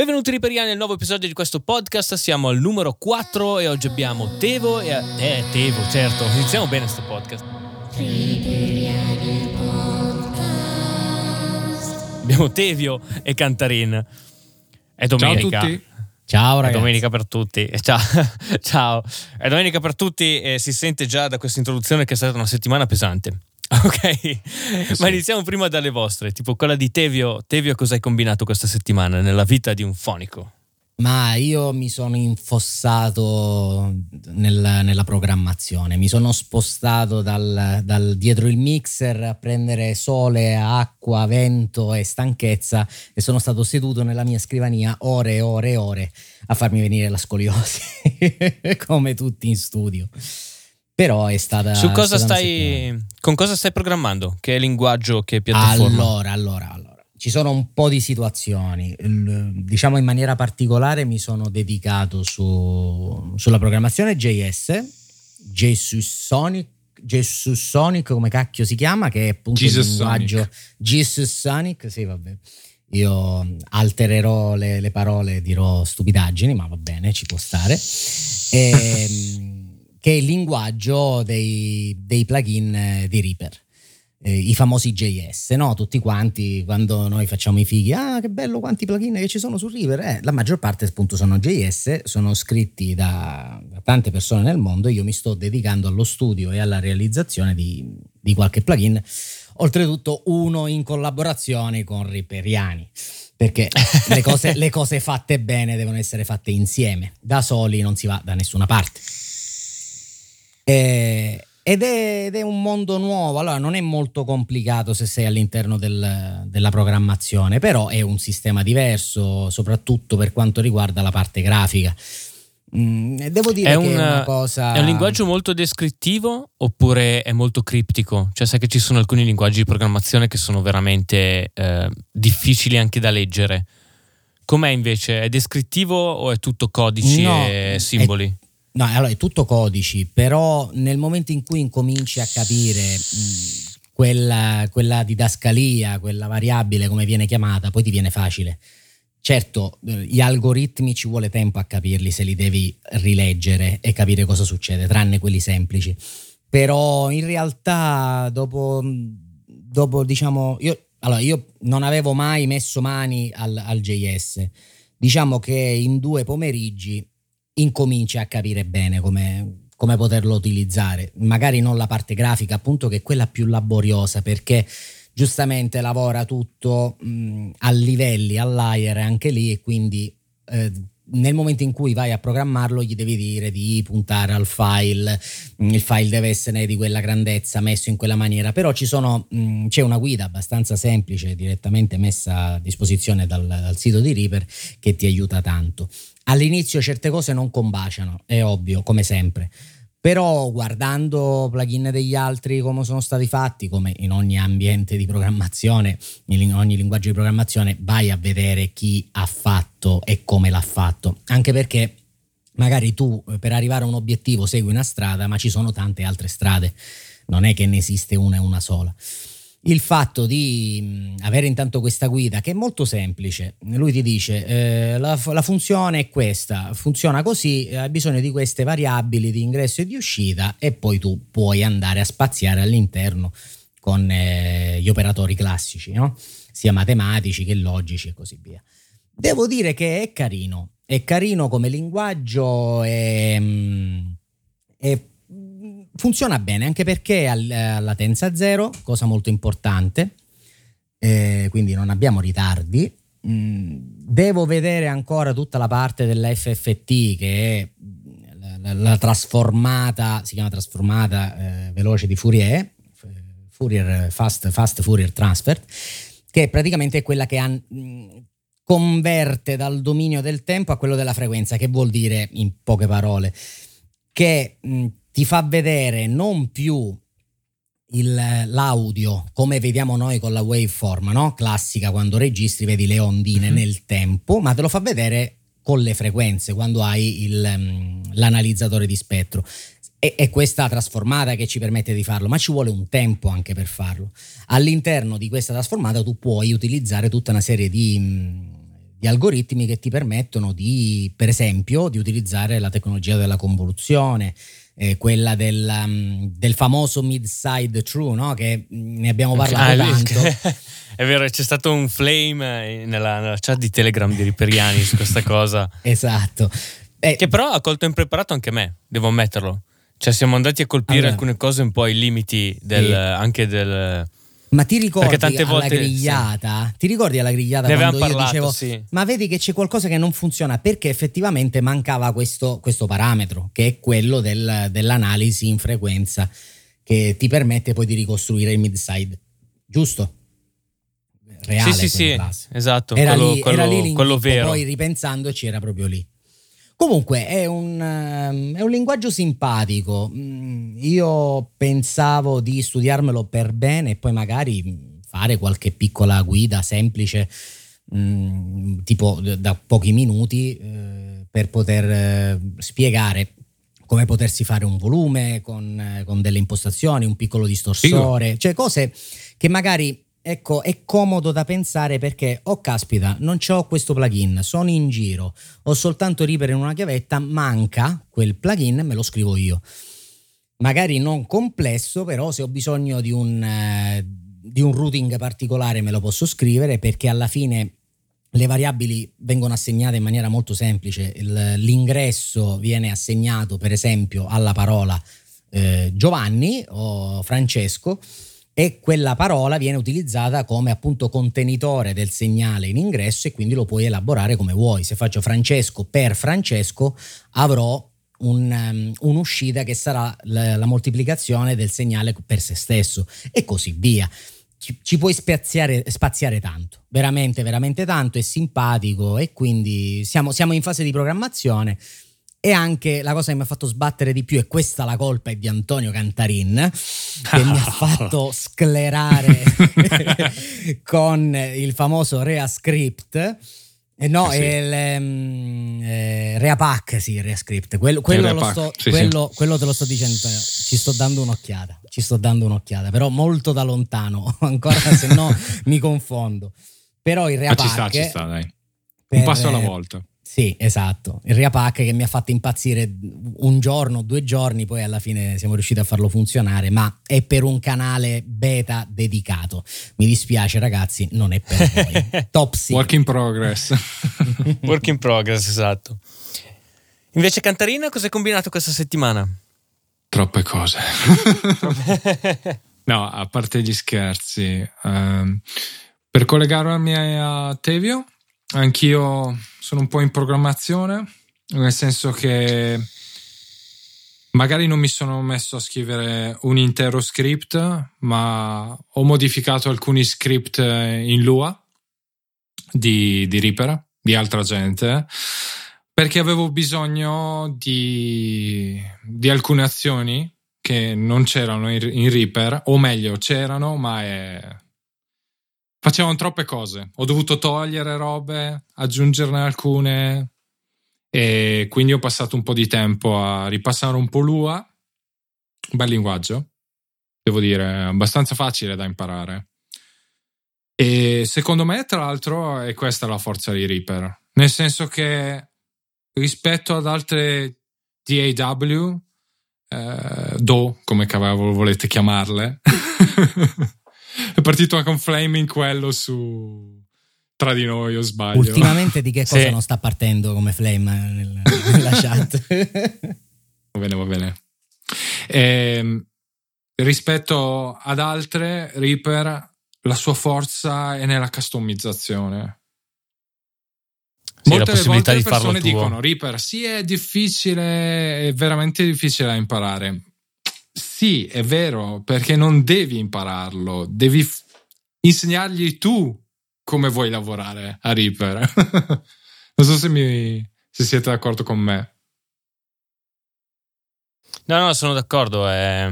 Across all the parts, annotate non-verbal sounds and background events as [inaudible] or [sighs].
Benvenuti riperiani nel nuovo episodio di questo podcast, siamo al numero 4 e oggi abbiamo Tevo e... Eh, Tevo, certo, iniziamo bene questo podcast. Abbiamo Tevio e Cantarin. È domenica. Ciao a tutti. Ciao È ragazzi. domenica per tutti. [laughs] Ciao. Ciao. È domenica per tutti e si sente già da questa introduzione che è stata una settimana pesante. [laughs] Ok, ma iniziamo prima dalle vostre, tipo quella di Tevio. Tevio, cosa hai combinato questa settimana nella vita di un fonico? Ma io mi sono infossato nel- nella programmazione, mi sono spostato dal, dal dietro il mixer a prendere sole, acqua, vento e stanchezza e sono stato seduto nella mia scrivania ore e ore e ore a farmi venire la scoliosi, [laughs] come tutti in studio. Però è stata... Su cosa stata stai, con cosa stai programmando? Che linguaggio, che piattaforma? Allora, allora, allora. Ci sono un po' di situazioni. Il- diciamo in maniera particolare mi sono dedicato su- sulla programmazione JS, Jesus Sonic, Jesus Sonic, come cacchio si chiama, che è appunto il Jesus linguaggio Sonic. Jesus Sonic, sì, vabbè. Io altererò le, le parole e dirò stupidaggini, ma va bene, ci può stare. [laughs] Ehm, che è il linguaggio dei, dei plugin eh, di Reaper. Eh, I famosi JS, no? Tutti quanti quando noi facciamo i fighi, ah, che bello, quanti plugin che ci sono su Reaper. Eh, la maggior parte, appunto, sono JS, sono scritti da, da tante persone nel mondo. Io mi sto dedicando allo studio e alla realizzazione di, di qualche plugin. Oltretutto, uno in collaborazione con Reaperiani perché [laughs] le cose, le cose fatte bene devono essere fatte insieme, da soli non si va da nessuna parte. Eh, ed, è, ed è un mondo nuovo, allora non è molto complicato se sei all'interno del- della programmazione, però è un sistema diverso, soprattutto per quanto riguarda la parte grafica. Mm, devo dire È che un, è una cosa... È un linguaggio molto descrittivo oppure è molto criptico? Cioè, sai che ci sono alcuni linguaggi di programmazione che sono veramente eh, difficili anche da leggere. Com'è invece? È descrittivo o è tutto codici No, e è- simboli? No, allora è tutto codici, però nel momento in cui incominci a capire mh, quella, quella didascalia, quella variabile come viene chiamata, poi ti viene facile. Certo, gli algoritmi ci vuole tempo a capirli se li devi rileggere e capire cosa succede, tranne quelli semplici. Però in realtà dopo, dopo diciamo, io, allora, io non avevo mai messo mani al, al JS. Diciamo che in due pomeriggi incominci a capire bene come, come poterlo utilizzare. Magari non la parte grafica, appunto, che è quella più laboriosa, perché giustamente lavora tutto mh, a livelli, a layer anche lì, e quindi eh, nel momento in cui vai a programmarlo gli devi dire di puntare al file, il file deve essere di quella grandezza, messo in quella maniera, però sono, c'è una guida abbastanza semplice direttamente messa a disposizione dal, dal sito di Reaper che ti aiuta tanto. All'inizio certe cose non combaciano, è ovvio, come sempre. Però guardando plugin degli altri come sono stati fatti, come in ogni ambiente di programmazione, in ogni linguaggio di programmazione, vai a vedere chi ha fatto e come l'ha fatto. Anche perché magari tu eh, per arrivare a un obiettivo segui una strada, ma ci sono tante altre strade. Non è che ne esiste una e una sola. Il fatto di mh, avere intanto questa guida che è molto semplice, lui ti dice eh, la, la funzione è questa, funziona così, eh, hai bisogno di queste variabili di ingresso e di uscita e poi tu puoi andare a spaziare all'interno con eh, gli operatori classici, no? sia matematici che logici e così via. Devo dire che è carino, è carino come linguaggio e, mh, e funziona bene anche perché ha ha latenza zero, cosa molto importante, eh, quindi non abbiamo ritardi. Mm, devo vedere ancora tutta la parte della FFT che è la, la- la trasformata, si chiama trasformata eh, veloce di Fourier, Fourier Fast, Fast Fourier Transfer, che praticamente è quella che ha, mh, converte dal dominio del tempo a quello della frequenza, che vuol dire in poche parole che mh, ti fa vedere non più il- l'audio come vediamo noi con la waveform, no? classica quando registri vedi le ondine Mhm. nel tempo, ma te lo fa vedere con le frequenze quando hai il, mm, l'analizzatore di spettro. E, è questa trasformata che ci permette di farlo, ma ci vuole un tempo anche per farlo. All'interno di questa trasformata tu puoi utilizzare tutta una serie di, mm, di algoritmi che ti permettono di, per esempio, di utilizzare la tecnologia della convoluzione, eh, quella del, um, del, famoso mid-side true, no? che ne abbiamo parlato ah, tanto. [laughs] È vero, c'è stato un flame nella, nella chat di Telegram di Riperiani su questa cosa. [laughs] esatto. Eh, che però ha colto impreparato anche me, devo ammetterlo. Cioè siamo andati a colpire allora, alcune cose un po' ai limiti del, sì. anche del ma ti ricordi tante alla volte, grigliata? Sì. Ti ricordi alla grigliata ne quando io parlato, dicevo sì. ma vedi che c'è qualcosa che non funziona perché effettivamente mancava questo, questo parametro che è quello del, dell'analisi in frequenza che ti permette poi di ricostruire il mid-side, giusto? Reale, sì, sì, sì, esatto. Era quello, lì, quello, era lì quello vero. Poi ripensandoci era proprio lì. Comunque è un, ehm, è un, linguaggio simpatico. Mm, io pensavo di studiarmelo per bene e poi magari fare qualche piccola guida semplice, mm, tipo da pochi minuti, eh, per poter eh, spiegare come potersi fare un volume con, eh, con delle impostazioni, un piccolo distorsore, cioè cose che magari Ecco, è comodo da pensare perché, oh caspita, non ho questo plugin, sono in giro, ho soltanto Reaper in una chiavetta, manca quel plugin, me lo scrivo io. Magari non complesso, però se ho bisogno di un, eh, di un routing particolare me lo posso scrivere perché alla fine le variabili vengono assegnate in maniera molto semplice. Il, l'ingresso viene assegnato, per esempio, alla parola eh, Giovanni o Francesco e quella parola viene utilizzata come appunto contenitore del segnale in ingresso e quindi lo puoi elaborare come vuoi. Se faccio Francesco per Francesco avrò un, um, un'uscita che sarà la, la, moltiplicazione del segnale per se stesso e così via. Ci, puoi spaziare, spaziare, tanto, veramente, veramente tanto, è simpatico e quindi siamo, siamo in fase di programmazione e anche la cosa che mi ha fatto sbattere di più, e questa la colpa è di Antonio Cantarin, che mi ha [laughs] fatto sclerare [laughs] con il famoso ReaScript. Eh no, eh sì. il um, eh, Reapack, sì, ReaScript. Quello, quello, Reapack, sto, sì, quello, sì. quello, te lo sto dicendo, ci sto dando un'occhiata, ci sto dando un'occhiata, però molto da lontano, [laughs] ancora se no mi confondo. Però il Reapack... Ma ci sta, ci sta, dai. Un passo alla volta. Sì, esatto. Il Reapack che mi ha fatto impazzire un giorno, due giorni, poi alla fine siamo riusciti a farlo funzionare, ma è per un canale beta dedicato. Mi dispiace ragazzi, non è per [laughs] voi. Top secret. Work in progress. [laughs] Work in progress, esatto. Invece Cantarina, cosa hai combinato questa settimana? Troppe cose. [laughs] no, a parte gli scherzi. Um, per collegarmi a Tevio, anch'io sono un po' in programmazione, nel senso che magari non mi sono messo a scrivere un intero script, ma ho modificato alcuni script in Lua di, di Reaper, di altra gente, perché avevo bisogno di, di alcune azioni che non c'erano in, in Reaper, o meglio c'erano, ma è facevano troppe cose. Ho dovuto togliere robe, aggiungerne alcune e quindi ho passato un po' di tempo a ripassare un po' Lua. Un bel linguaggio, devo dire, abbastanza facile da imparare. E secondo me, tra l'altro, è questa la forza di Reaper. Nel senso che rispetto ad altre DAW, eh, Do, come cavolo volete chiamarle, [laughs] è partito anche un flaming quello su tra di noi o sbaglio. Ultimamente di che [laughs] cosa sì. non sta partendo come flame nel, [laughs] nella chat? Va bene va bene. E, ehm, rispetto ad altre Reaper la sua forza è nella customizzazione. Sì, Molte volte le persone dicono Reaper sì è difficile è veramente difficile da imparare sì, è vero, perché non devi impararlo, devi f- insegnargli tu come vuoi lavorare a Reaper. [laughs] non so se, mi, se siete d'accordo con me. No, no, sono d'accordo. È,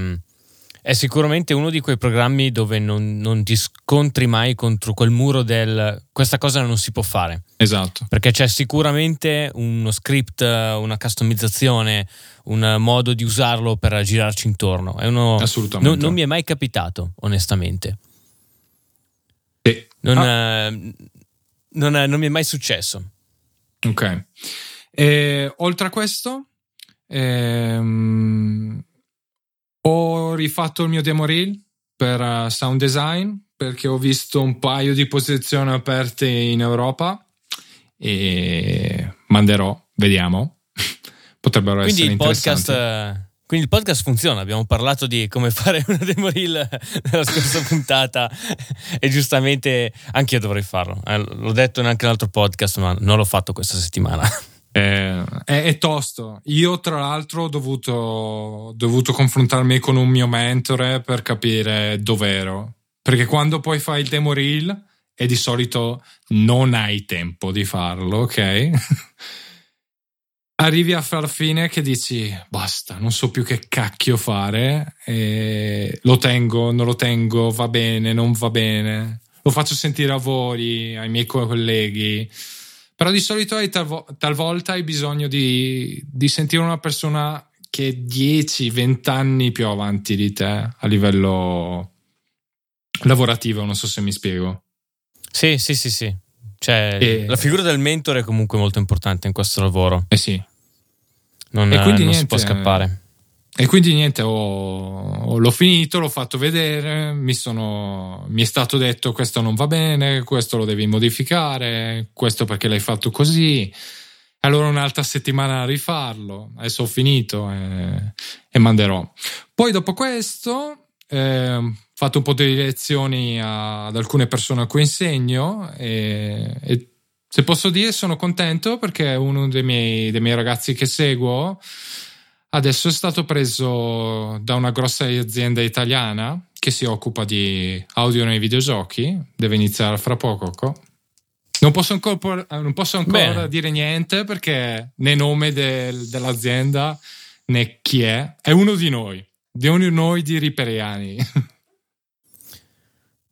è sicuramente uno di quei programmi dove non, non, ti scontri mai contro quel muro del questa cosa non si può fare. Esatto. Perché c'è sicuramente uno script, una customizzazione, un modo di usarlo per girarci intorno. Uno, Assolutamente. Non, non, mi è mai capitato, onestamente. Sì. Non, ah. eh, non, non mi è mai successo. Ok. E, oltre a questo, ehm, ho rifatto il mio demo reel per uh, sound design perché ho visto un paio di posizioni aperte in Europa e manderò, vediamo. [laughs] Potrebbero quindi essere il podcast, interessanti. quindi il podcast funziona. Abbiamo parlato di come [laughs] fare una demo reel nella scorsa puntata e giustamente anche io dovrei farlo. Eh, l'ho detto in anche un altro podcast, ma non l'ho fatto questa settimana. [laughs] Eh, è, è, tosto. Io, tra l'altro, ho dovuto, dovuto confrontarmi con un mio mentore per capire dov'ero. Perché quando poi fai il demo reel e di solito non hai tempo di farlo, ok? [laughs] Arrivi a far fine che dici basta, non so più che cacchio fare, lo tengo, non lo tengo, va bene, non va bene, lo faccio sentire a voi, ai miei colleghi. Però di solito hai talvo- talvolta hai bisogno di, di sentire una persona che è 10-20 anni più avanti di te a livello lavorativo, non so se mi spiego. Sì, sì, sì, sì. Cioè, e... la figura del mentore è comunque molto importante in questo lavoro. Eh sì. Non, e quindi non niente, si può scappare. E quindi niente, ho, l'ho finito, l'ho fatto vedere, mi, sono, mi è stato detto questo non va bene, questo lo devi modificare, questo perché l'hai fatto così. Allora un'altra settimana a rifarlo, adesso ho finito e, e manderò. Poi dopo questo eh, ho fatto un po' di lezioni a, ad alcune persone a cui insegno e, e, se posso dire sono contento perché uno dei miei, dei miei ragazzi che seguo Adesso è stato preso da una grossa azienda italiana che si occupa di audio nei videogiochi, deve iniziare fra poco. Non posso ancora, non posso ancora dire niente perché né nome del, dell'azienda né chi è, è uno di noi, di uno di noi di Riperiani. [laughs]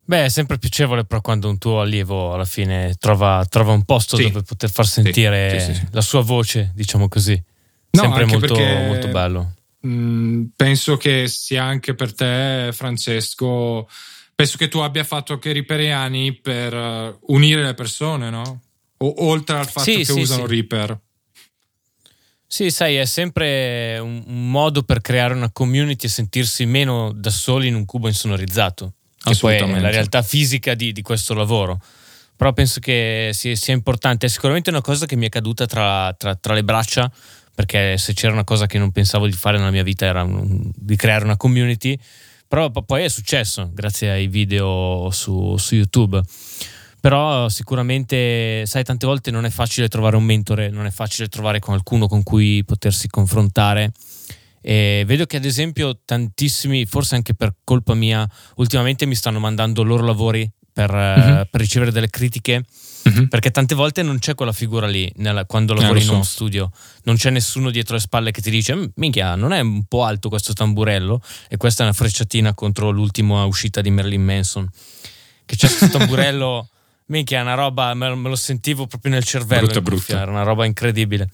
Beh, è sempre piacevole però quando un tuo allievo alla fine trova, trova un posto sì. dove poter far sentire sì, sì, la sua voce, diciamo così. No, Sempre molto, molto bello. Mh, mm, penso che sia anche per te, Francesco. Penso che tu abbia fatto anche Riperiani per uh, unire le persone, no? O, oltre al fatto sì, che sì, usano sì. Reaper. Sì, sai, è sempre un, un, modo per creare una community e sentirsi meno da soli in un cubo insonorizzato. Che poi è la realtà fisica di, di questo lavoro però penso che sia, sia, importante. È sicuramente una cosa che mi è caduta tra, tra, tra, le braccia perché se c'era una cosa che non pensavo di fare nella mia vita era un, di creare una community, però poi è successo grazie ai video su, su YouTube. Però sicuramente, sai, tante volte non è facile trovare un mentore, non è facile trovare qualcuno con cui potersi confrontare. E vedo che ad esempio tantissimi, forse anche per colpa mia, ultimamente mi stanno mandando loro lavori per, mm-hmm. per ricevere delle critiche mm-hmm. perché tante volte non c'è quella figura lì nella, quando lavori eh, in uno studio, non c'è nessuno dietro le spalle che ti dice minchia non è un po' alto questo tamburello? E questa è una frecciatina contro l'ultima uscita di Marilyn Manson. Che c'è questo tamburello [laughs] minchia è una roba me, me, lo sentivo proprio nel cervello brutta, brutta. era una roba incredibile.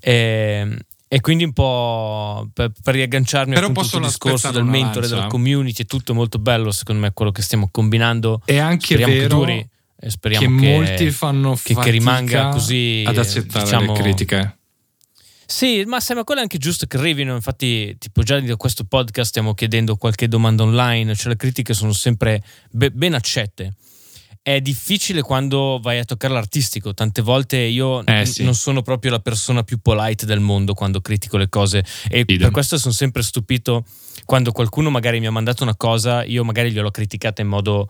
E, ehm, e quindi un po' per, per riagganciarmi Però appunto sul discorso del mentore, della community, è tutto molto bello secondo me quello che stiamo combinando. E anche Speriamo vero che duri e speriamo che, che molti fanno che, che rimanga così ad accettare diciamo, le critiche. Sì, ma sembra quello anche giusto che arrivino. Infatti, tipo, già da questo podcast stiamo chiedendo qualche domanda online, cioè le critiche sono sempre be- ben accette. È difficile quando vai a toccare l'artistico. Tante volte io eh, sì. non sono proprio la persona più polite del mondo quando critico le cose. E Idem. per questo sono sempre stupito quando qualcuno magari mi ha mandato una cosa, io magari gliel'ho criticata in modo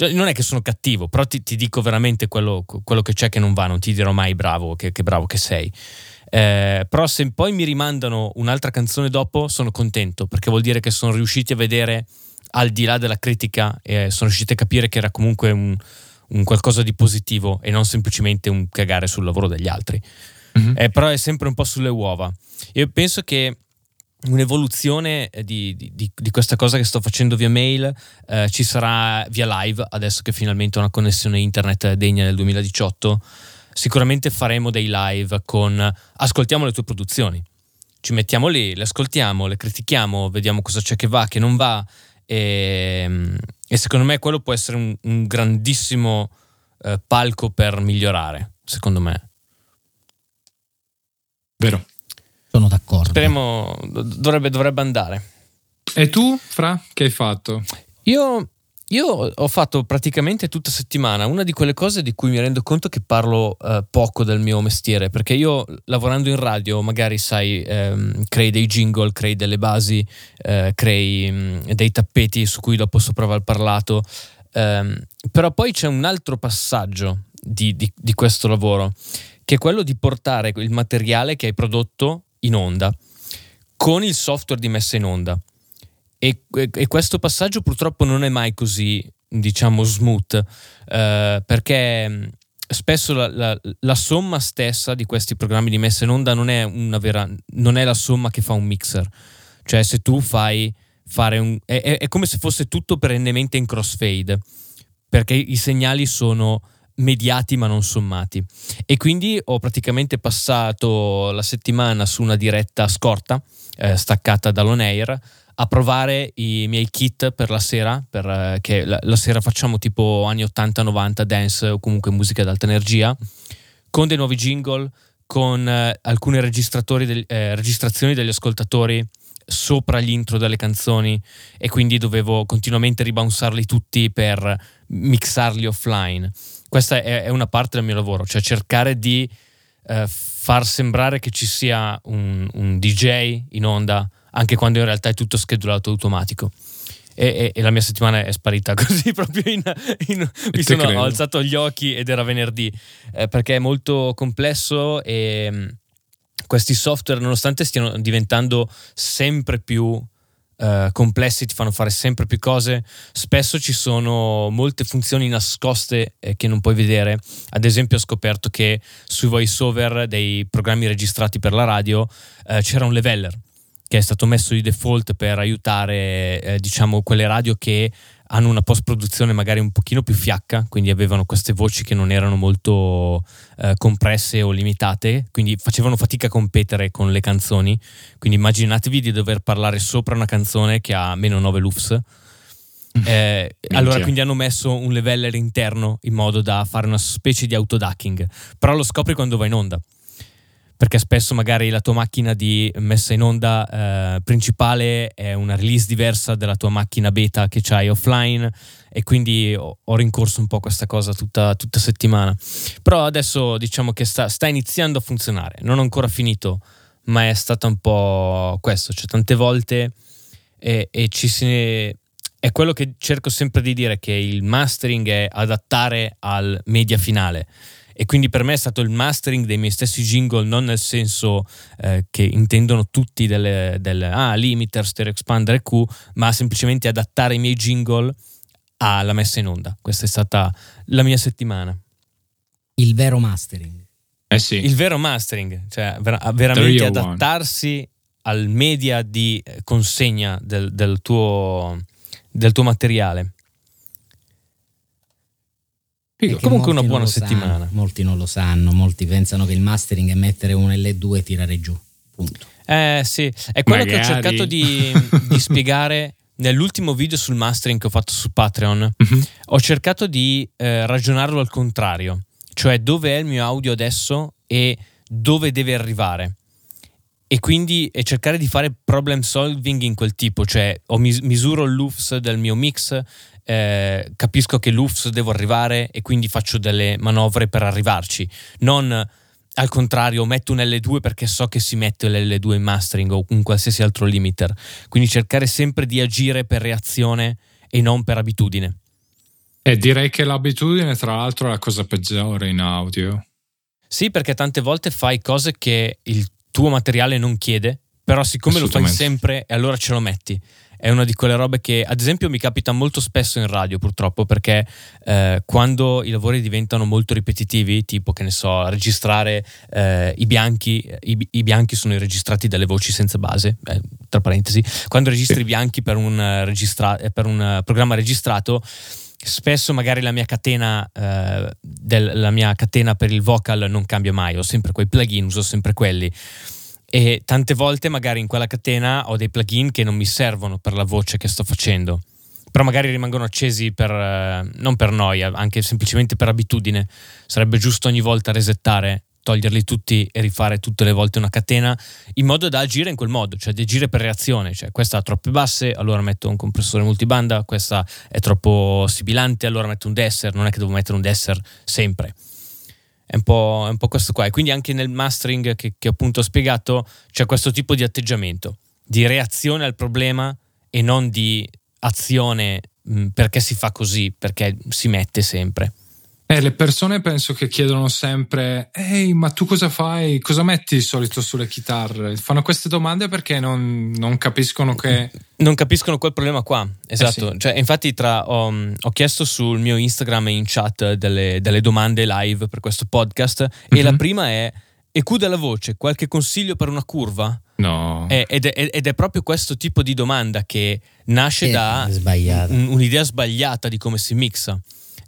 cioè, non è che sono cattivo, però ti, ti dico veramente quello, quello, che c'è che non va, non ti dirò mai bravo, che, che bravo che sei. Eh, però se poi mi rimandano un'altra canzone dopo, sono contento, perché vuol dire che sono riusciti a vedere al di là della critica e sono riusciti a capire che era comunque un, un qualcosa di positivo e non semplicemente un cagare sul lavoro degli altri. Mm-hmm. Eh, però è sempre un po' sulle uova. Io penso che un'evoluzione di, di, di, questa cosa che sto facendo via mail eh, ci sarà via live adesso che finalmente ho una connessione internet degna del 2018 sicuramente faremo dei live con ascoltiamo le tue produzioni ci mettiamo lì le ascoltiamo le critichiamo vediamo cosa c'è che va che non va e, e secondo me quello può essere un, un grandissimo eh, palco per migliorare, secondo me. Vero. Sono d'accordo. Speriamo, dovrebbe, dovrebbe andare. E tu, Fra, che hai fatto? Io io ho fatto praticamente tutta settimana una di quelle cose di cui mi rendo conto che parlo eh, poco del mio mestiere, perché io lavorando in radio magari sai, ehm, crei dei jingle, crei delle basi, eh, crei mh, mm, dei tappeti su cui dopo sopra va il parlato, ehm, però poi c'è un altro passaggio di, di, di questo lavoro, che è quello di portare il materiale che hai prodotto in onda con il software di messa in onda. E, e, questo passaggio purtroppo non è mai così, diciamo, smooth, eh, perché spesso la, la, la, somma stessa di questi programmi di messa in onda non è, una vera, non è la somma che fa un mixer. Cioè, se tu fai fare un. È, è come se fosse tutto perennemente in crossfade, perché i segnali sono mediati ma non sommati. E quindi ho praticamente passato la settimana su una diretta scorta, eh, staccata dall'on air a provare i miei kit per la sera, perché eh, la, la, sera facciamo tipo anni 80-90 dance o comunque musica ad alta energia, con dei nuovi jingle, con eh, alcune del, eh, registrazioni degli ascoltatori sopra gli intro delle canzoni e quindi dovevo continuamente ribounsarli tutti per mixarli offline. Questa è, è una parte del mio lavoro, cioè cercare di eh, far sembrare che ci sia un, un DJ in onda anche quando in realtà è tutto schedulato automatico. E, e, e, la mia settimana è sparita [laughs] così proprio in, in mi sono credo. alzato gli occhi ed era venerdì eh, perché è molto complesso e mh, mm, questi software nonostante stiano diventando sempre più eh, complessi ti fanno fare sempre più cose. Spesso ci sono molte funzioni nascoste eh, che non puoi vedere. Ad esempio ho scoperto che sui voice over dei programmi registrati per la radio eh, c'era un leveller che è stato messo di default per aiutare eh, diciamo quelle radio che hanno una post produzione magari un pochino più fiacca, quindi avevano queste voci che non erano molto eh, compresse o limitate, quindi facevano fatica a competere con le canzoni. Quindi immaginatevi di dover parlare sopra una canzone che ha meno 9 lufs. Eh, allora quindi hanno messo un leveller interno in modo da fare una specie di autoducking, però lo scopri quando vai in onda perché spesso magari la tua macchina di messa in onda eh, principale è una release diversa della tua macchina beta che c'hai offline e quindi ho, ho rincorso un po' questa cosa tutta, tutta settimana. Però adesso diciamo che sta, sta, iniziando a funzionare, non ho ancora finito, ma è stato un po' questo, cioè tante volte e, e ci si... È quello che cerco sempre di dire, che il mastering è adattare al media finale e quindi per me è stato il mastering dei miei stessi jingle, non nel senso eh, che intendono tutti delle, delle ah, limiter, stereo expander e Q, ma semplicemente adattare i miei jingle alla messa in onda. Questa è stata la mia settimana. Il vero mastering. Eh sì. Il vero mastering, cioè ver- veramente adattarsi al media di consegna del, del, tuo, del tuo materiale. Figo. Comunque una buona settimana. Sanno, molti non lo sanno, molti pensano che il mastering è mettere un L2 e tirare giù. Punto. Eh sì, è quello Magari. che ho cercato di, [laughs] di spiegare nell'ultimo video sul mastering che ho fatto su Patreon. Uh-huh. Ho cercato di eh, ragionarlo al contrario, cioè dove è il mio audio adesso e dove deve arrivare. E quindi e cercare di fare problem solving in quel tipo, cioè ho mis- misuro l'UFS del mio mix, eh, capisco che l'UFS devo arrivare e quindi faccio delle manovre per arrivarci. Non al contrario, metto un L2 perché so che si mette l'L2 in mastering o un qualsiasi altro limiter. Quindi cercare sempre di agire per reazione e non per abitudine. E direi che l'abitudine, tra l'altro, è la cosa peggiore in audio. Sì, perché tante volte fai cose che il tuo materiale non chiede, però siccome lo fai sempre, e allora ce lo metti. È una di quelle robe che ad esempio mi capita molto spesso in radio purtroppo perché eh, quando i lavori diventano molto ripetitivi, tipo che ne so, registrare eh, i bianchi, i, i, bianchi sono i registrati dalle voci senza base, eh, tra parentesi, quando registri i bianchi per un, eh, registra- per un eh, programma registrato spesso magari la mia catena eh, del, la mia catena per il vocal non cambia mai ho sempre quei plugin uso sempre quelli e tante volte magari in quella catena ho dei plugin che non mi servono per la voce che sto facendo però magari rimangono accesi per, eh, non per noia, anche semplicemente per abitudine. Sarebbe giusto ogni volta resettare, toglierli tutti e rifare tutte le volte una catena in modo da agire in quel modo, cioè di agire per reazione. Cioè, questa ha troppe basse, allora metto un compressore multibanda, questa è troppo sibilante, allora metto un desser, non è che devo mettere un desser sempre. È un, po', è un po' questo qua. E quindi anche nel mastering che, che appunto ho spiegato c'è questo tipo di atteggiamento, di reazione al problema e non di azione mh, perché si fa così, perché si mette sempre. Eh, le persone penso che chiedono sempre: Ehi, ma tu cosa fai? Cosa metti di solito sulle chitarre? Fanno queste domande perché non, non capiscono che. Non capiscono quel problema qua. Esatto. Eh sì. cioè, infatti, tra, ho, ho, chiesto sul mio Instagram e in chat delle, delle domande live per questo podcast. Mm-hmm. E la mhm. prima è: EQ della voce, qualche consiglio per una curva? No. Ed è, ed è, proprio questo tipo di domanda che nasce è da un, un'idea sbagliata di come si mixa.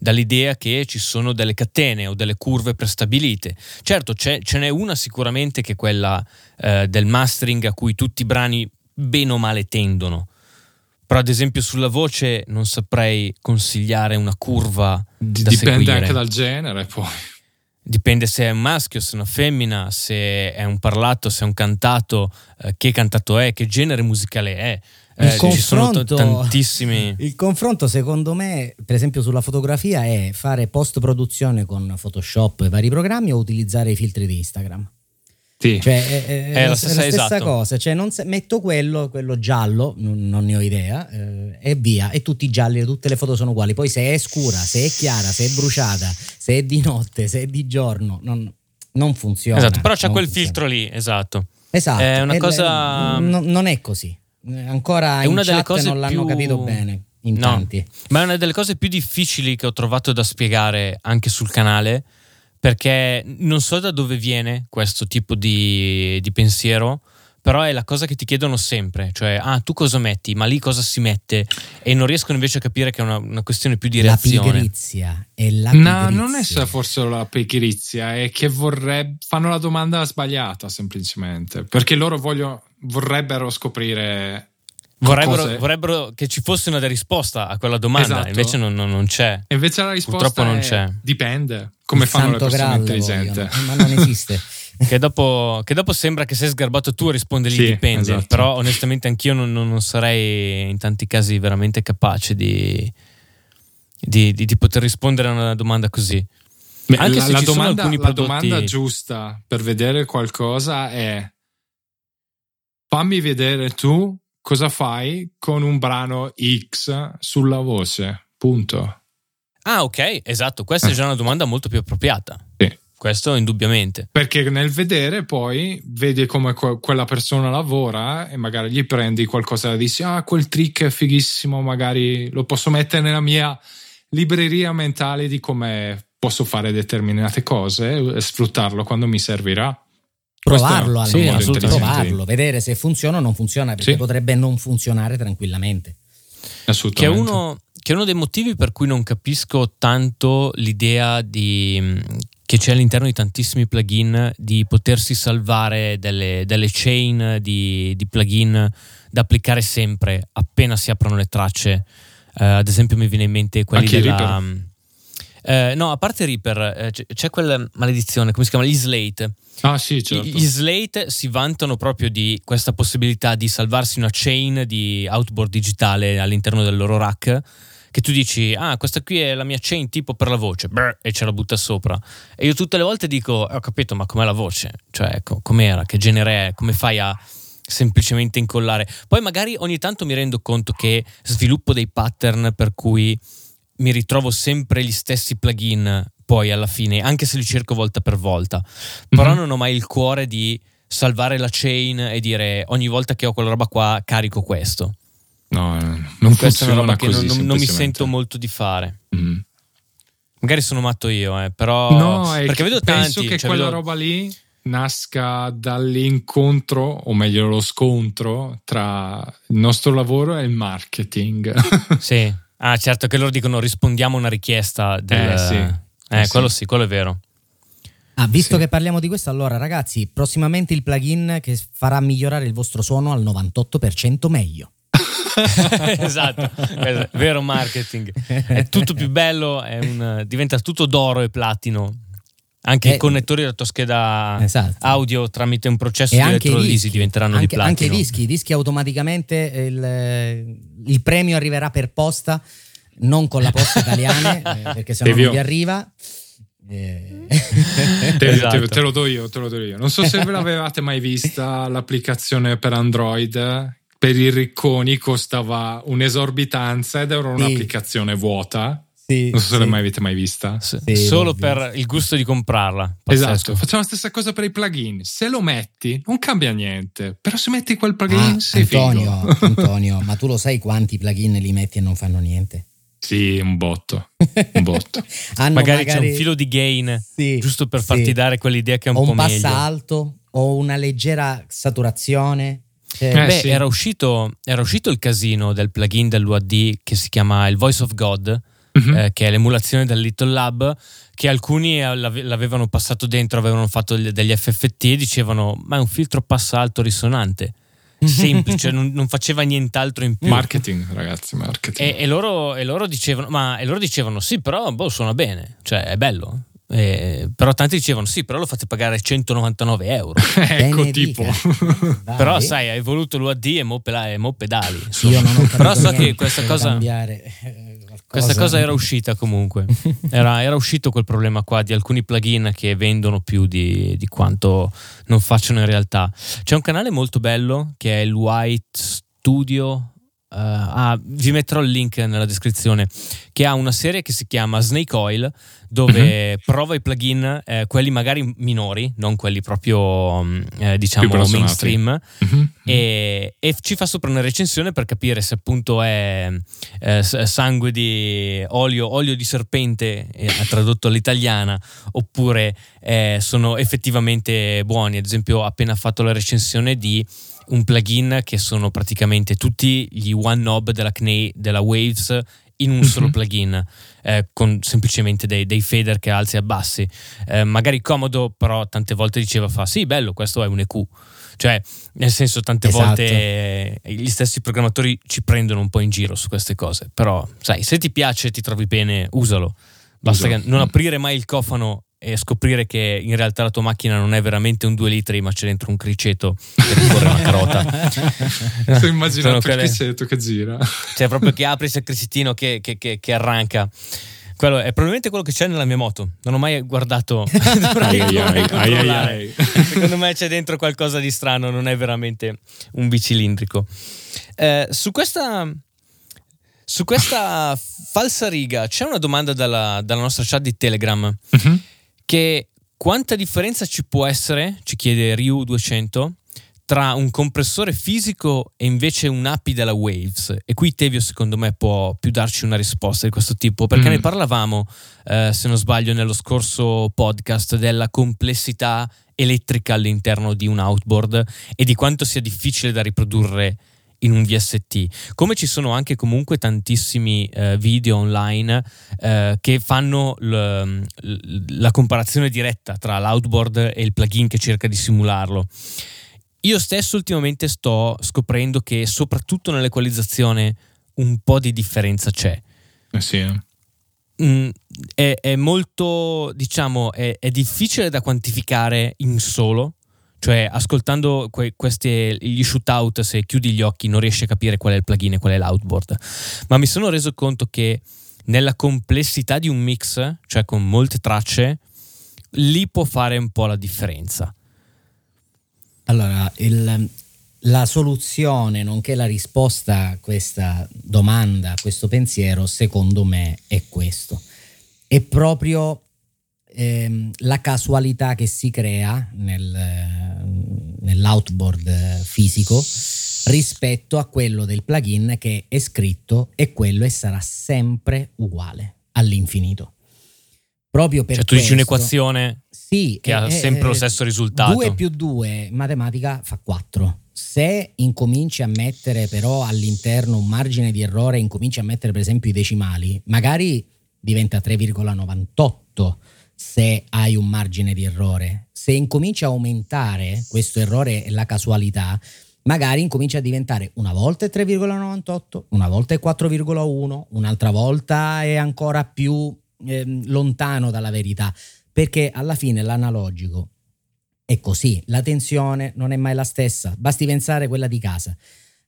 Dall'idea che ci sono delle catene o delle curve prestabilite. Certo, ce n'è una sicuramente che è quella eh, del mastering a cui tutti i brani bene o male tendono. Però, ad esempio, sulla voce non saprei consigliare una curva. D- dipende seguire. anche dal genere, poi. Dipende se è un maschio, se è una femmina, se è un parlato, se è un cantato, eh, che cantato è, che genere musicale è. Eh, ci sono t- tantissimi. Il confronto, secondo me, per esempio sulla fotografia, è fare post produzione con Photoshop e vari programmi o utilizzare i filtri di Instagram. Sì. Cioè, è, è, è, la stessa, la stessa esatto. cosa, cioè non se, metto quello, quello giallo, non, non ne ho idea, eh, e via, e tutti i gialli, tutte le foto sono uguali. Poi se è scura, se è chiara, se è bruciata, se è di notte, se è di giorno, non, non funziona. Esatto, però c'è quel funziona. filtro lì, esatto. Esatto. È una cosa... No, non è così. Ancora è una delle cose non l'hanno più... capito bene in no, tanti. Ma è una delle cose più difficili che ho trovato da spiegare anche sul canale perché non so da dove viene questo tipo di, di, pensiero, però è la cosa che ti chiedono sempre, cioè, ah, tu cosa metti, ma lì cosa si mette? E non riescono invece a capire che è una, una questione più di reazione. La pigrizia. È la pigrizia. No, non è forse la pigrizia, è che vorreb- fanno la domanda sbagliata semplicemente, perché loro voglio, vorrebbero scoprire Vorrebbero, vorrebbero, che ci fosse una risposta a quella domanda, esatto. invece non, non, non, c'è. E invece la risposta Purtroppo non c'è. dipende come Il fanno le persone intelligenti. Ma non esiste. [laughs] che, dopo, che, dopo, sembra che sei sgarbato tu a rispondergli sì, dipende, esatto. però onestamente anch'io non, non, sarei in tanti casi veramente capace di, di, di, di poter rispondere a una domanda così. Anche la, se la, domanda, sono la domanda giusta per vedere qualcosa è fammi vedere tu cosa fai con un brano X sulla voce? Punto. Ah, ok, esatto. Questa è già una domanda molto più appropriata. Questo indubbiamente. Perché nel vedere poi vedi come que- quella persona lavora e magari gli prendi qualcosa e dici ah quel trick è fighissimo, magari lo posso mettere nella mia libreria mentale di come posso fare determinate cose e sfruttarlo quando mi servirà provarlo almeno, sì, provarlo, vedere se funziona o non funziona, perché sì. potrebbe non funzionare tranquillamente. Assolutamente. Che è, uno, che è uno dei motivi per cui non capisco tanto l'idea di, che c'è all'interno di tantissimi plugin di potersi salvare delle, delle chain di, di, plugin da applicare sempre appena si aprono le tracce. Uh, ad esempio mi viene in mente quelli Anche della... Uh, no, a parte Reaper, uh, c'è, c'è quella maledizione, come si chiama? Gli Slate Ah, sì, certo. Gli Slate si vantano proprio di questa possibilità di salvarsi una chain di outboard digitale all'interno del loro rack. Che tu dici, ah, questa qui è la mia chain tipo per la voce, Brr, e ce la butta sopra. E io tutte le volte dico, eh, ho capito, ma com'è la voce? Cioè, ecco, com'era? Che genere è? Come fai a semplicemente incollare? Poi magari ogni tanto mi rendo conto che sviluppo dei pattern per cui mi ritrovo sempre gli stessi plugin poi alla fine, anche se li cerco volta per volta. Però mm-hmm. non ho mai il cuore di salvare la chain e dire ogni volta che ho quella roba qua carico questo. No, non Questa roba che non, non, non, mi sento molto di fare. Mm. Magari sono matto io, eh, però... No, perché vedo penso tanti, che cioè quella vedo... roba lì nasca dall'incontro, o meglio lo scontro, tra il nostro lavoro e il marketing. [laughs] sì. [laughs] Ah, certo che loro dicono rispondiamo a una richiesta del... Eh, sì eh, quello sì, quello è vero. Ah, visto sì. che parliamo di questo, allora ragazzi, prossimamente il plugin che farà migliorare il vostro suono al 98% meglio. [laughs] esatto, vero marketing. È tutto più bello, un, diventa tutto d'oro e platino. Anche eh, i connettori della tua scheda esatto. audio tramite un processo e di elettrolisi diventeranno anche, di platino. Anche i dischi, i dischi automaticamente il, il premio arriverà per posta, non con la posta italiana, [laughs] eh, perché se no non vi arriva. Eh. Te, esatto. te, te, lo do io, te lo do io. Non so se ve l'avevate mai vista l'applicazione per Android. Per i ricconi costava un'esorbitanza ed era un'applicazione sì. vuota. Sì, non so se sì. mai avete mai vista. Sì, Solo per il gusto di comprarla. Pazzesco. Esatto. Facciamo la stessa cosa per i plugin. Se lo metti, non cambia niente. Però se metti quel plugin, ah, sei Antonio, [laughs] Antonio, ma tu lo sai quanti plugin li metti e non fanno niente? Sì, un botto. [laughs] Un botto. magari, magari, c'è un filo di gain, sì, giusto per farti dare quell'idea che è un o po' un meglio. passa alto o una leggera saturazione. Cioè, eh, beh, sì. era, uscito, era, uscito, il casino del plugin dell'UAD che si chiama il Voice of God, uh-huh. eh, che è l'emulazione del Little Lab, che alcuni l'avevano passato dentro, avevano fatto degli FFT e dicevano ma è un filtro passa alto risonante [laughs] semplice, non, non, faceva nient'altro in più. Marketing, ragazzi, marketing. E, e, loro, e loro, dicevano, ma, e loro dicevano sì, però boh, suona bene, cioè è bello. Eh, però tanti dicevano sì, però lo fate pagare 199 euro. [laughs] ecco tipo. però sai, hai voluto l'UAD e mo, pedali. Io non ho però so che questa cosa... Cambiare questa cosa era uscita comunque. Era, era, uscito quel problema qua di alcuni plugin che vendono più di, di, quanto non facciano in realtà. C'è un canale molto bello che è il White Studio Uh, ah, vi metterò il link nella descrizione che ha una serie che si chiama Snake Oil dove uh-huh. prova i plugin eh, quelli magari minori non quelli proprio mm, eh, diciamo mainstream uh-huh. e, e, ci fa sopra una recensione per capire se appunto è eh, sangue di olio olio di serpente eh, tradotto all'italiana oppure eh, sono effettivamente buoni ad esempio ha appena fatto la recensione di un plugin che sono praticamente tutti gli one knob della, CNE, della Waves in un solo mhm. plugin eh, con semplicemente dei, dei, fader che alzi e abbassi eh, magari comodo però tante volte diceva fa sì bello questo è un EQ cioè nel senso tante esatto. volte eh, gli stessi programmatori ci prendono un po' in giro su queste cose però sai se ti piace ti trovi bene usalo basta Uso. che non aprire mai il cofano e scoprire che in realtà la tua macchina non è veramente un 2 litri ma c'è dentro un criceto che ricorre una carota [laughs] sto immaginando il criceto che gira cioè proprio che [laughs] apri il cricettino che, che, che, che arranca quello è probabilmente quello che c'è nella mia moto. Non ho mai guardato. [laughs] ai, ai, ai, Secondo me c'è dentro qualcosa di strano, non è veramente un bicilindrico. Eh, su questa. Su questa falsa riga c'è una domanda dalla, dalla nostra chat di Telegram. Uh-huh che quanta differenza ci può essere, ci chiede Ryu 200, tra un compressore fisico e invece un'API della Waves. E qui Tevio secondo me può più darci una risposta di questo tipo, perché mm. ne parlavamo, eh, se non sbaglio, nello scorso podcast della complessità elettrica all'interno di un outboard e di quanto sia difficile da riprodurre in un VST, come ci sono anche comunque tantissimi eh, video online eh, che fanno l, la comparazione diretta tra l'outboard e il plugin che cerca di simularlo. Io stesso ultimamente sto scoprendo che soprattutto nell'equalizzazione un po' di differenza c'è. Eh sì. Eh. Mm, è, è, molto, diciamo, è, è difficile da quantificare in solo, cioè, ascoltando que- questi, gli shootout, se chiudi gli occhi non riesci a capire qual è il plugin e qual è l'outboard. Ma mi sono reso conto che nella complessità di un mix, cioè con molte tracce, lì può fare un po' la differenza. Allora, il, la soluzione, nonché la risposta a questa domanda, a questo pensiero, secondo me è questo. È proprio ehm, la casualità che si crea nel, nell'outboard fisico rispetto a quello del plugin che è scritto e quello e sarà sempre uguale all'infinito. Proprio per cioè, tu questo, dici un'equazione sì, che eh, ha sempre eh, lo stesso risultato. 2 più 2 matematica fa 4. Se incominci a mettere però all'interno un margine di errore, incominci a mettere per esempio i decimali, magari diventa 3,98 se hai un margine di errore. Se incomincia a aumentare questo errore e la casualità, magari incomincia a diventare una volta è 3,98, una volta è 4,1, un'altra volta è ancora più eh, lontano dalla verità, perché alla fine l'analogico è così, la tensione non è mai la stessa, basti pensare a quella di casa,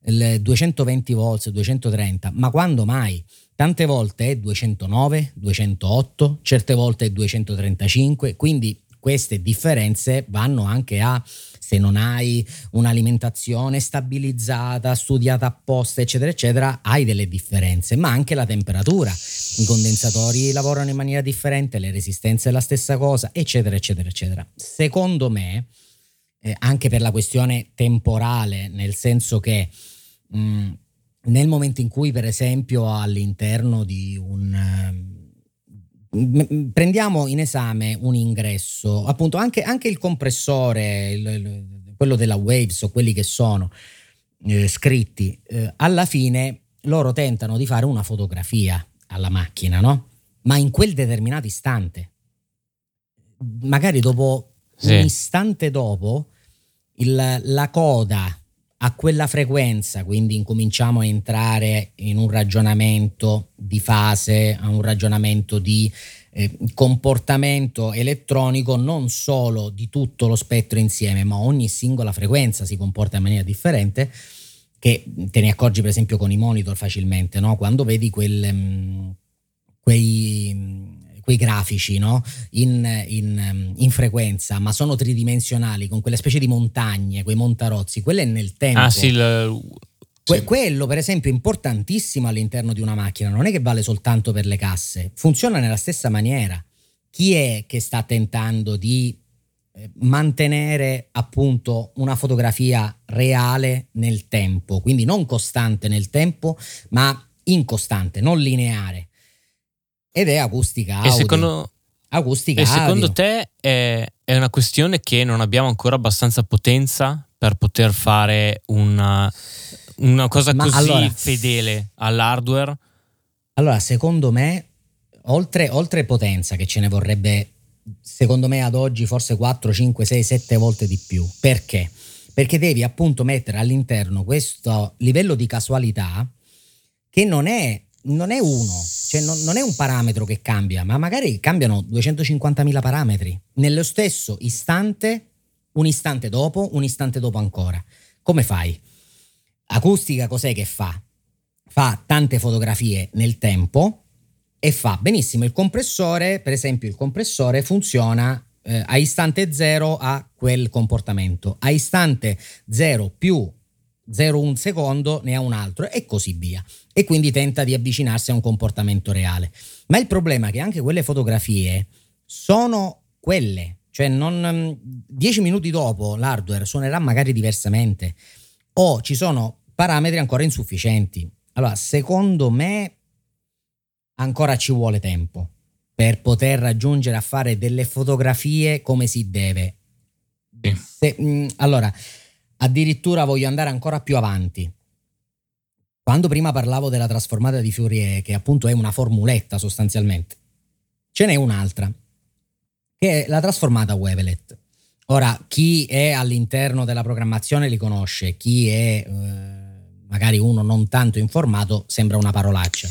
il 220 volts, 230, ma quando mai? Tante volte è 209, 208, certe volte è 235, quindi queste differenze vanno anche a se non hai un'alimentazione stabilizzata, studiata apposta, eccetera, eccetera, hai delle differenze, ma anche la temperatura. I condensatori lavorano in maniera differente, le resistenze è la stessa cosa, eccetera, eccetera, eccetera. Secondo me, eh, anche per la questione temporale, nel senso che mh, mm, nel momento in cui, per esempio, all'interno di un prendiamo in esame un ingresso, appunto anche, anche il compressore, il, il, quello della Waves o quelli che sono eh, scritti, eh, alla fine loro tentano di fare una fotografia alla macchina, no? Ma in quel determinato istante. Magari dopo sì. un istante dopo il, la coda a quella frequenza, quindi incominciamo a entrare in un ragionamento di fase, a un ragionamento di eh, comportamento elettronico non solo di tutto lo spettro insieme, ma ogni singola frequenza si comporta in maniera differente che te ne accorgi per esempio con i monitor facilmente, no? quando vedi quel, um, quei quei grafici no? in, in, in, frequenza, ma sono tridimensionali, con quelle specie di montagne, quei montarozzi, quello è nel tempo. Ah sì, il, Que-. Quello, per esempio, è importantissimo all'interno di una macchina, non è che vale soltanto per le casse, funziona nella stessa maniera. Chi è che sta tentando di eh, mantenere appunto una fotografia reale nel tempo, quindi non costante nel tempo, ma incostante, non lineare ed è acustica audio. E secondo, acustica e secondo te è, è, una questione che non abbiamo ancora abbastanza potenza per poter fare una, una cosa Ma così allora, fedele all'hardware? Allora, secondo me, oltre, oltre potenza che ce ne vorrebbe, secondo me ad oggi forse 4, 5, 6, 7 volte di più. Perché? Perché devi appunto mettere all'interno questo livello di casualità che non è non è uno, cioè non, non, è un parametro che cambia, ma magari cambiano 250.000 parametri nello stesso istante, un istante dopo, un istante dopo ancora. Come fai? Acustica cos'è che fa? Fa tante fotografie nel tempo e fa benissimo il compressore, per esempio il compressore funziona eh, a istante 0 a quel comportamento, a istante 0 più 0,1 secondo ne ha un altro e così via. E quindi tenta di avvicinarsi a un comportamento reale. Ma il problema è che anche quelle fotografie sono quelle, cioè non, 10 mm, minuti dopo l'hardware suonerà magari diversamente o ci sono parametri ancora insufficienti. Allora, secondo me ancora ci vuole tempo per poter raggiungere a fare delle fotografie come si deve. Se, mh, mm, allora, Addirittura voglio andare ancora più avanti. Quando prima parlavo della trasformata di Fourier, che appunto è una formuletta sostanzialmente, ce n'è un'altra, che è la trasformata Wavelet. Ora, chi è all'interno della programmazione li conosce, chi è eh, magari uno non tanto informato sembra una parolaccia.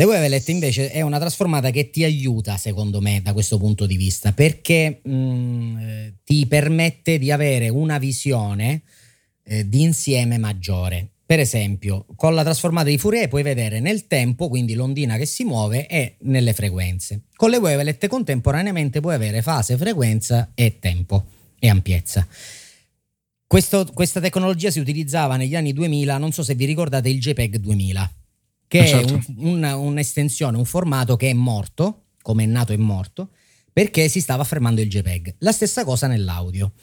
Le Wavelet invece è una trasformata che ti aiuta, secondo me, da questo punto di vista, perché mh, mm, eh, ti permette di avere una visione eh, di insieme maggiore. Per esempio, con la trasformata di Fourier puoi vedere nel tempo, quindi l'ondina che si muove, e nelle frequenze. Con le wavelet contemporaneamente puoi avere fase, frequenza e tempo e ampiezza. Questo, questa tecnologia si utilizzava negli anni 2000, non so se vi ricordate il JPEG 2000 che certo. è un, un, un'estensione, un formato che è morto, come è nato è morto, perché si stava fermando il JPEG. La stessa cosa nell'audio.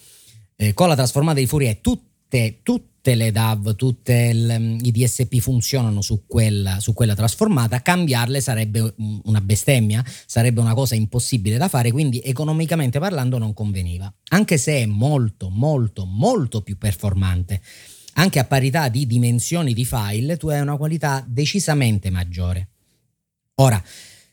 Eh, con la trasformata di Fourier tutte, tutte le DAV, tutti i DSP funzionano su quella, su quella trasformata, cambiarle sarebbe una bestemmia, sarebbe una cosa impossibile da fare, quindi economicamente parlando non conveniva, anche se è molto, molto, molto più performante anche a parità di dimensioni di file, tu hai una qualità decisamente maggiore. Ora,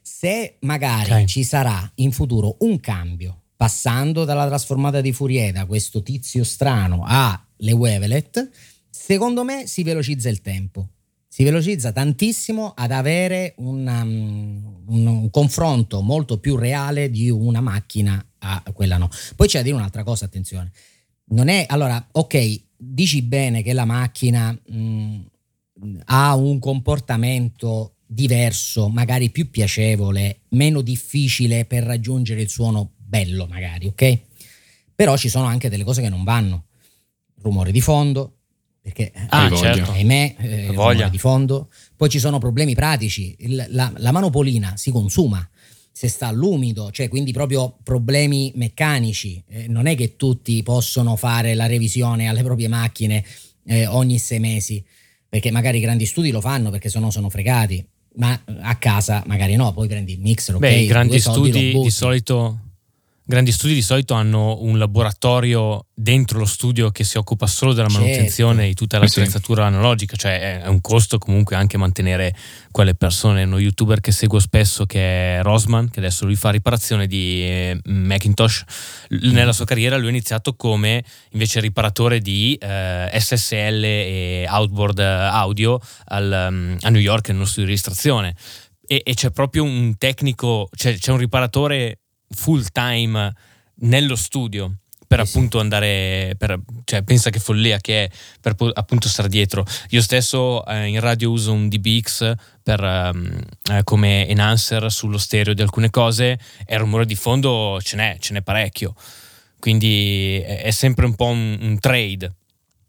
se magari okay. ci sarà in futuro un cambio, passando dalla trasformata di Fourier da questo tizio strano alle wavelet, secondo me si velocizza il tempo. Si velocizza tantissimo ad avere una, um, un, un, confronto molto più reale di una macchina a quella no. Poi c'è da dire un'altra cosa, attenzione. Non è allora, ok, dici bene che la macchina mh, ha un comportamento diverso, magari più piacevole, meno difficile per raggiungere il suono bello, magari, ok? Però ci sono anche delle cose che non vanno. Rumore di fondo, perché ah, eh, certo. ahimè, eh, rumore di fondo. Poi ci sono problemi pratici. Il, la, la manopolina si consuma se sta all'umido, cioè quindi proprio problemi meccanici. Eh, non è che tutti possono fare la revisione alle proprie macchine eh, ogni sei mesi, perché magari i grandi studi lo fanno perché sennò sono fregati, ma a casa magari no, poi prendi il mixer, ok? Beh, i grandi studi di solito grandi studi di solito hanno un laboratorio dentro lo studio che si occupa solo della certo. manutenzione certo. di tutta l'attrezzatura sì. analogica, cioè è un costo comunque anche mantenere quelle persone. Uno youtuber che seguo spesso che è Rosman, che adesso lui fa riparazione di eh, Macintosh, nella sua carriera lui ha iniziato come invece riparatore di eh, SSL e outboard audio al, um, a New York in uno studio di registrazione. E, e c'è proprio un tecnico, cioè, c'è un riparatore full time nello studio per eh appunto andare, per, cioè pensa che follia che è per appunto stare dietro. Io stesso eh, in radio uso un DBX per, um, eh, come enhancer sullo stereo di alcune cose e il rumore di fondo ce n'è, ce n'è parecchio. Quindi è, sempre un po' un, un, trade.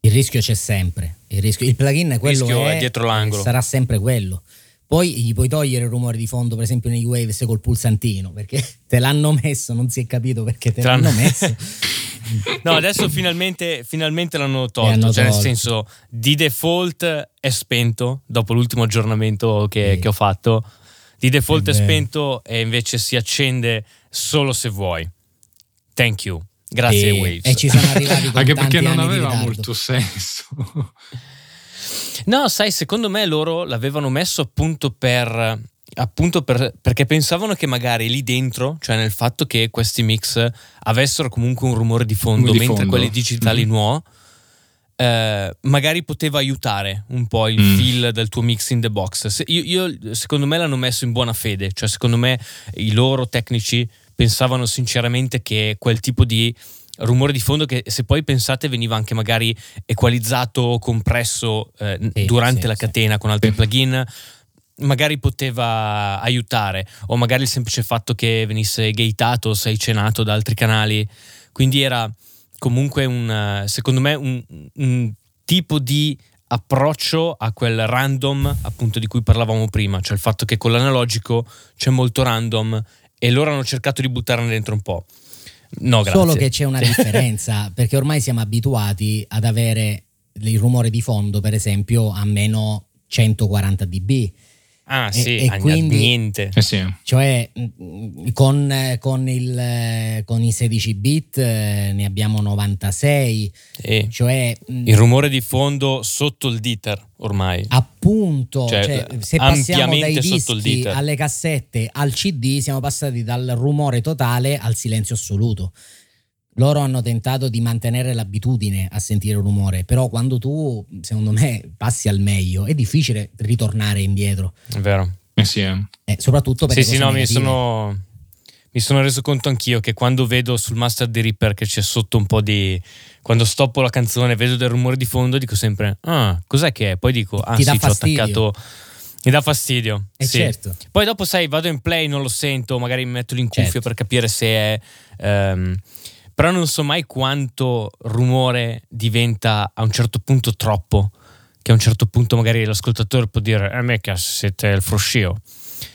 Il rischio c'è sempre. Il, rischio, il plugin è quello il è, è dietro l'angolo. Sarà sempre quello. Poi gli puoi togliere il rumore di fondo, per esempio nei Waves col pulsantino, perché [laughs] te l'hanno messo, non si è capito perché te, te l'hanno messo. [laughs] no, adesso finalmente, finalmente l'hanno tolto, hanno cioè tolto. nel senso di default è spento dopo l'ultimo aggiornamento che, sì. che ho fatto. Di default è, è spento e invece si accende solo se vuoi. Thank you. Grazie e, Waves. E ci sono arrivati [laughs] Anche perché non aveva molto senso. No, sai, secondo me loro l'avevano messo appunto per appunto per, perché pensavano che magari lì dentro, cioè nel fatto che questi mix avessero comunque un rumore di fondo, di mentre fondo. quelli digitali mm-hmm. no, eh, magari poteva aiutare un po' il mm. feel del tuo mix in the box. Se, io, io, secondo me l'hanno messo in buona fede, cioè secondo me i loro tecnici pensavano sinceramente che quel tipo di rumore di fondo che se poi pensate veniva anche magari equalizzato o compresso eh, sì, durante sì, la catena sì. con altri plugin magari poteva aiutare. O magari il semplice fatto che venisse gateato o sei cenato da altri canali. Quindi era comunque un secondo me un, un tipo di approccio a quel random appunto di cui parlavamo prima. Cioè il fatto che con l'analogico c'è molto random e loro hanno cercato di buttarne dentro un po' No, grazie. Solo che c'è una [laughs] differenza, perché ormai siamo abituati ad avere il rumore di fondo, per esempio, a meno 140 dB. Ah, sì, e, quindi, niente. Eh sì. Cioè, mm, con, con, il, con, i 16 bit eh, ne abbiamo 96. Sì. Cioè, mm, il rumore di fondo sotto il diter ormai. Appunto, cioè, cioè, se passiamo dai dischi alle cassette al CD, siamo passati dal rumore totale al silenzio assoluto loro hanno tentato di mantenere l'abitudine a sentire rumore, però quando tu, secondo me, passi al meglio, è difficile ritornare indietro. È vero. Eh sì, eh. Eh, soprattutto perché... Sì, sì, no, mi sono, mi sono, reso conto anch'io che quando vedo sul Master di Reaper che c'è sotto un po' di... Quando stoppo la canzone vedo del rumore di fondo, dico sempre, ah, cos'è che è? Poi dico, ah Ti sì, ci ho attaccato... Mi dà fastidio. Eh sì. certo. Poi dopo, sai, vado in play, non lo sento, magari mi metto in cuffia certo. per capire se è... Um, però non so mai quanto rumore diventa a un certo punto troppo, che a un certo punto magari l'ascoltatore può dire, eh me che siete il fruscio.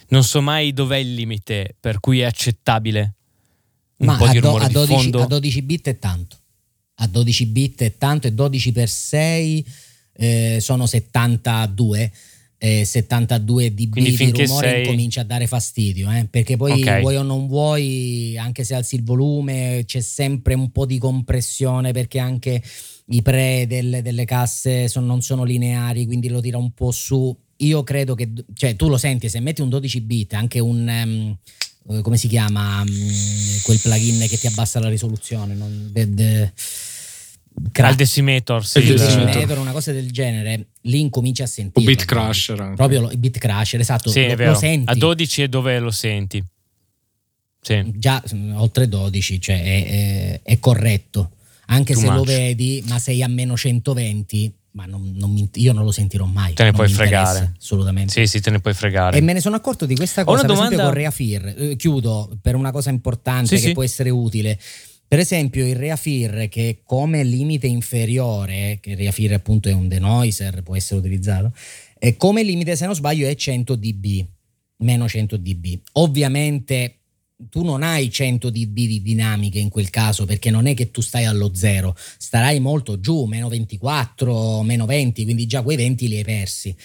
Non so mai dov'è il limite per cui è accettabile un Ma po' di rumore do, a 12, di fondo. A 12 bit è tanto. A 12 bit è tanto e 12 per 6 eh, sono 72 eh, 72 dB Quindi di rumore sei... incomincia a dare fastidio, eh? perché poi okay. vuoi o non vuoi, anche se alzi il volume, c'è sempre un po' di compressione perché anche i pre delle, delle casse son, non sono lineari, quindi lo tira un po' su. Io credo che, cioè tu lo senti, se metti un 12 bit, anche un... Um, come si chiama um, quel plugin che ti abbassa la risoluzione? Non, de, de, cra- Al decimeter, sì, Il il decimeter. una cosa del genere, lì incominci a O sentire. Bit Crusher anche. Proprio lo- il bit crusher, esatto, Sì, lo, lo senti. A 12 è dove lo senti. Sì. Già oltre 12, cioè è, è- è corretto. Anche Too se lo much. vedi, ma sei a meno 120, ma non- non mi- io non lo sentirò mai. Te ne non puoi fregare. Assolutamente. Sì, sì, te ne puoi fregare. E me ne sono accorto di questa Ho cosa, una per esempio domanda- con Reafir. Eh, chiudo per una cosa importante Sì, che sì. può essere utile. Per esempio il Reafir che come limite inferiore, che il Reafir appunto è un denoiser, può essere utilizzato, e come limite se non sbaglio è 100 dB, meno 100 dB. Ovviamente tu non hai 100 dB di dinamiche in quel caso perché non è che tu stai allo zero, starai molto giù, meno 24, meno 20, quindi già quei 20 li hai persi.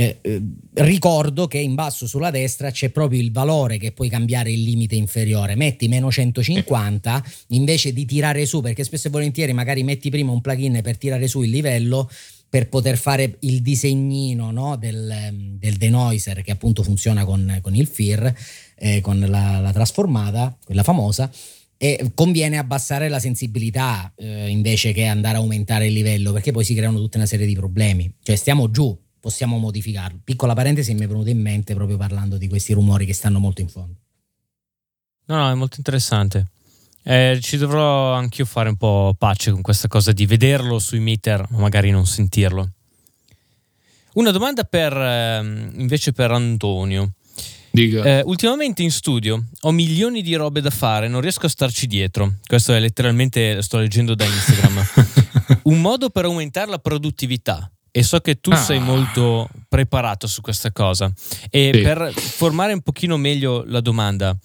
Eh, eh, ricordo che in basso sulla destra c'è proprio il valore che puoi cambiare il limite inferiore. Metti meno 150 invece di tirare su, perché spesso e volentieri magari metti prima un plugin per tirare su il livello per poter fare il disegnino no, del, ehm, del denoiser che appunto funziona con, con il FIR, eh, con la, la trasformata, quella famosa. E conviene abbassare la sensibilità eh, invece che andare a aumentare il livello perché poi si creano tutta una serie di problemi. Cioè stiamo giù, possiamo modificarlo. Piccola parentesi mi è venuta in mente proprio parlando di questi rumori che stanno molto in fondo. No, no, è molto interessante. Eh, ci dovrò anch'io fare un po' pace con questa cosa di vederlo sui meter, ma magari non sentirlo. Una domanda per ehm, invece per Antonio. Eh, ultimamente in studio ho milioni di robe da fare, non riesco a starci dietro. Questo è letteralmente, sto leggendo da Instagram. [laughs] Un modo per aumentare la produttività. E so che tu Ah. sei molto preparato su questa cosa. E Sì. per formare un pochino meglio la domanda,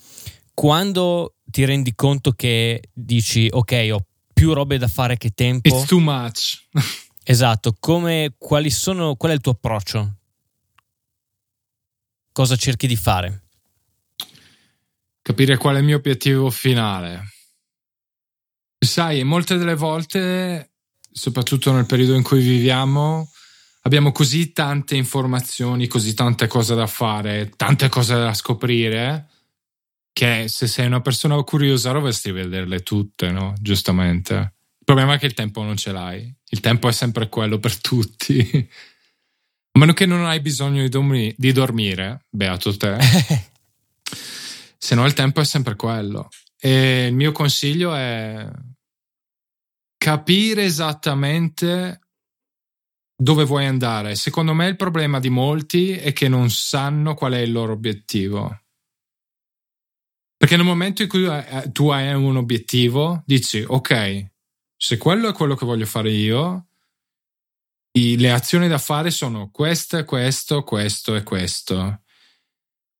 quando ti rendi conto che dici ok, ho più robe da fare che tempo, It's too much. [laughs] esatto, come, quali sono, qual è il tuo approccio? Cosa cerchi di fare? Capire qual è il mio obiettivo finale. Sai, molte delle volte, soprattutto nel periodo in cui viviamo, abbiamo così tante informazioni, così tante cose da fare, tante cose da scoprire, che se sei una persona curiosa dovresti vederle tutte, no? Giustamente. Il problema è che il tempo non ce l'hai. Il tempo è sempre quello per tutti. A meno che non hai bisogno di, dormi- di dormire, beato te, [laughs] se no il tempo è sempre quello. E il mio consiglio è capire esattamente dove vuoi andare. Secondo me il problema di molti è che non sanno qual è il loro obiettivo. Perché nel momento in cui eh, tu hai un obiettivo, dici ok, se quello è quello che voglio fare io, le azioni da fare sono questo, questo, questo e questo.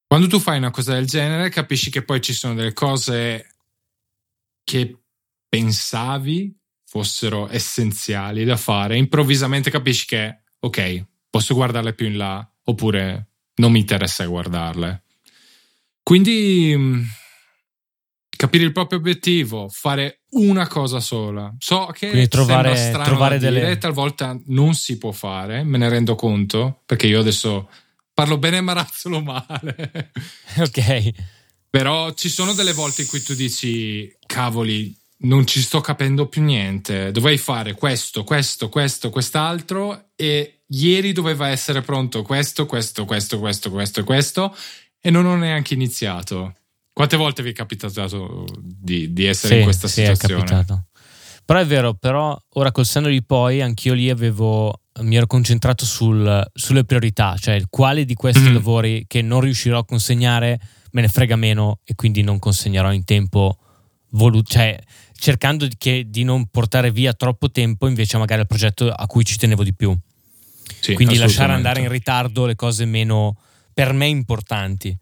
Quando tu fai una cosa del genere, capisci che poi ci sono delle cose che pensavi fossero essenziali da fare. Improvvisamente capisci che, ok, posso guardarle più in là, oppure non mi interessa guardarle. Quindi mh, capire il proprio obiettivo, fare una cosa sola. So che Quindi trovare- strano trovare dire, delle- talvolta non si può fare, me ne rendo conto, perché io adesso parlo bene ma razzolo male. [laughs] ok. Però ci sono delle volte in cui tu dici, cavoli, non ci sto capendo più niente. Dovrei fare questo, questo, questo, quest'altro e ieri doveva essere pronto questo, questo, questo, questo, questo e questo e non ho neanche iniziato. Quante volte vi è capitato di, di essere Sì, in questa sì, è situazione? capitato. Però è vero, però ora col senno di poi anch'io lì avevo, mi ero concentrato sul- sulle priorità, cioè quale di questi Mhm. lavori che non riuscirò a consegnare me ne frega meno e quindi non consegnerò in tempo voluto, cioè cercando di, che- di non portare via troppo tempo invece magari al progetto a cui ci tenevo di più. Sì, quindi lasciare andare in ritardo le cose meno per me importanti.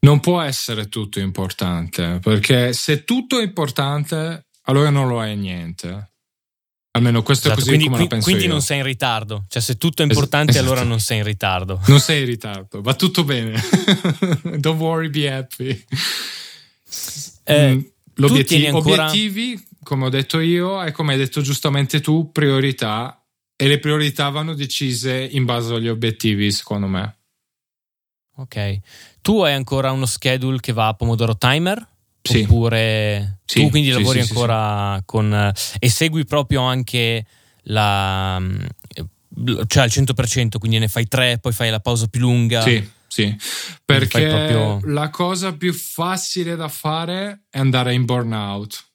Non può essere tutto importante, perché se tutto è importante, allora non lo è niente. Almeno questo Esatto, è così quindi come qui- penso quindi io. non sei in ritardo, cioè se tutto è importante esatto. allora non sei in ritardo. [laughs] Non sei in ritardo, va tutto bene. [laughs] Don't worry, be happy. Eh, Mm, l'obiettivo- ancora- Obiettivi, come ho detto io, e come hai detto giustamente tu, priorità. E le priorità vanno decise in base agli obiettivi, secondo me. Ok. Tu hai ancora uno schedule che va a Pomodoro Timer? Sì. Oppure sì, tu quindi sì, lavori sì, ancora con... e segui proprio anche la... cioè al 100%, quindi ne fai tre, poi fai la pausa più lunga. Sì, sì, perché proprio... la cosa più facile da fare è andare in burnout.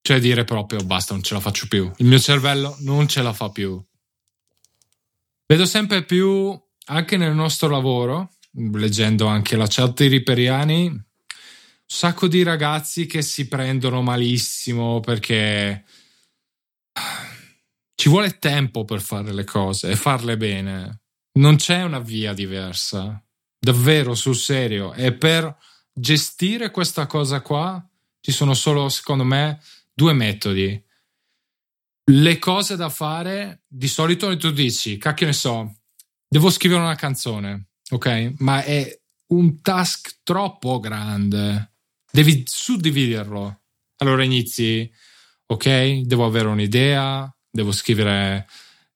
Cioè dire proprio basta, non ce la faccio più. Il mio cervello non ce la fa più. Vedo sempre più, anche nel nostro lavoro, leggendo anche la chat di Riperiani, un sacco di ragazzi che si prendono malissimo perché [sighs] ci vuole tempo per fare le cose e farle bene. Non c'è una via diversa, davvero sul serio. E per gestire questa cosa qua ci sono solo, secondo me, due metodi. Le cose da fare, di solito tu dici, cacchio ne so, devo scrivere una canzone ok? Ma è un task troppo grande. Devi suddividerlo. Allora inizi, ok, devo avere un'idea, devo scrivere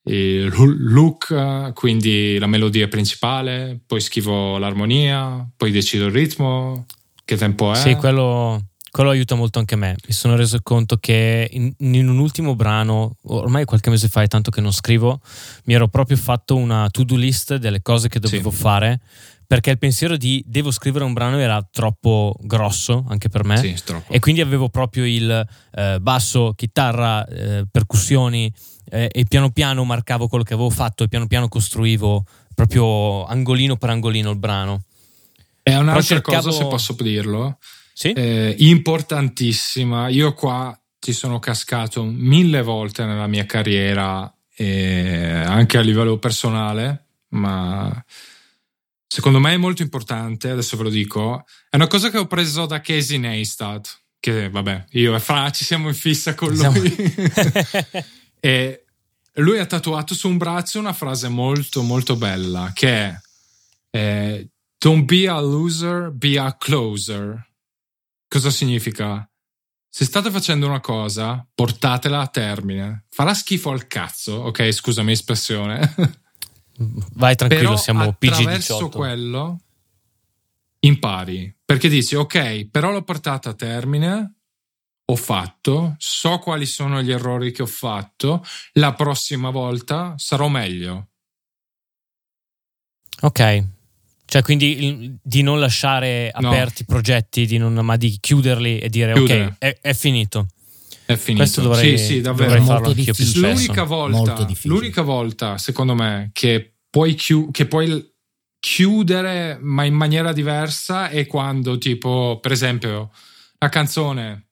look, quindi la melodia principale, poi scrivo l'armonia, poi decido il ritmo, che tempo è. Sì, quello, quello aiuta molto anche me. Mi sono reso conto che in, in, un ultimo brano, ormai qualche mese fa, è tanto che non scrivo, mi ero proprio fatto una to-do list delle cose che dovevo sì. fare perché il pensiero di devo scrivere un brano era troppo grosso anche per me sì, e quindi avevo proprio il eh, basso, chitarra, eh, percussioni eh, e piano piano marcavo quello che avevo fatto e piano piano costruivo proprio angolino per angolino il brano. È un'altra cercavo... cosa, se posso dirlo, sì? eh, importantissima. Io qua ci sono cascato mille volte nella mia carriera, eh, anche a livello personale, ma secondo me è molto importante, adesso ve lo dico, è una cosa che ho preso da Casey Neistat, che vabbè, io e Fra ci siamo in fissa con lui. [laughs] e lui ha tatuato su un braccio una frase molto molto bella che è eh, Don't be a loser, be a closer. Cosa significa? Se state facendo una cosa, portatela a termine. Farà schifo al cazzo, ok? Scusami l'espressione. [laughs] Vai tranquillo, però siamo PG18. Attraverso quello impari, perché dici ok, però l'ho portata a termine, ho fatto, so quali sono gli errori che ho fatto, la prossima volta sarò meglio. Ok, cioè, quindi di non lasciare aperti i no. progetti, non, ma di chiuderli e dire Chiudere. ok, è, è, finito. È finito. Questo dovrei, sì, sì, davvero. Molto difficile. L'unica volta, l'unica volta, secondo me, che puoi, chi- che puoi chiudere, ma in maniera diversa, è quando, tipo, per esempio, la canzone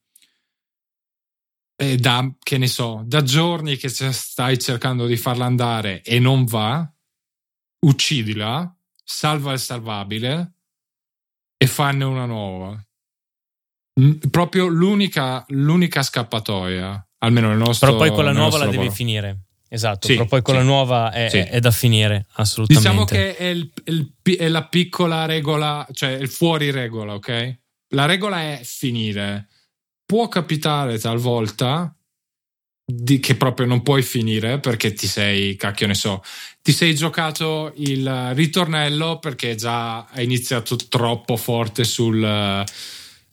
è da, che ne so, da giorni che stai cercando di farla andare e non va, uccidila salva il salvabile e fanne una nuova. Proprio l'unica, l'unica scappatoia, almeno nel nostro Però poi quella nuova la devi finire. Esatto, sì, però poi quella sì, nuova è, sì. è, da finire, assolutamente. Diciamo che è, il, il, è, la piccola regola, cioè il fuori regola, ok? La regola è finire. Può capitare talvolta di, che proprio non puoi finire perché ti sei, cacchio ne so, ti sei giocato il ritornello perché già hai iniziato troppo forte sul,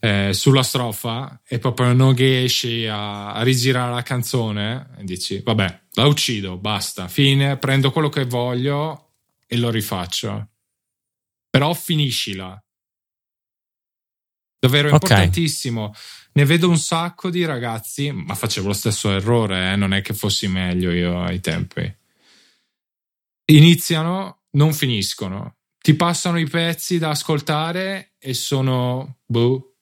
eh, sulla strofa e proprio non riesci a, a, rigirare la canzone dici vabbè la uccido, basta, fine, prendo quello che voglio e lo rifaccio. Però finiscila. Davvero okay. importantissimo ne vedo un sacco di ragazzi, ma facevo lo stesso errore, eh? non è che fossi meglio io ai tempi. Iniziano, non finiscono. Ti passano i pezzi da ascoltare e sono boh,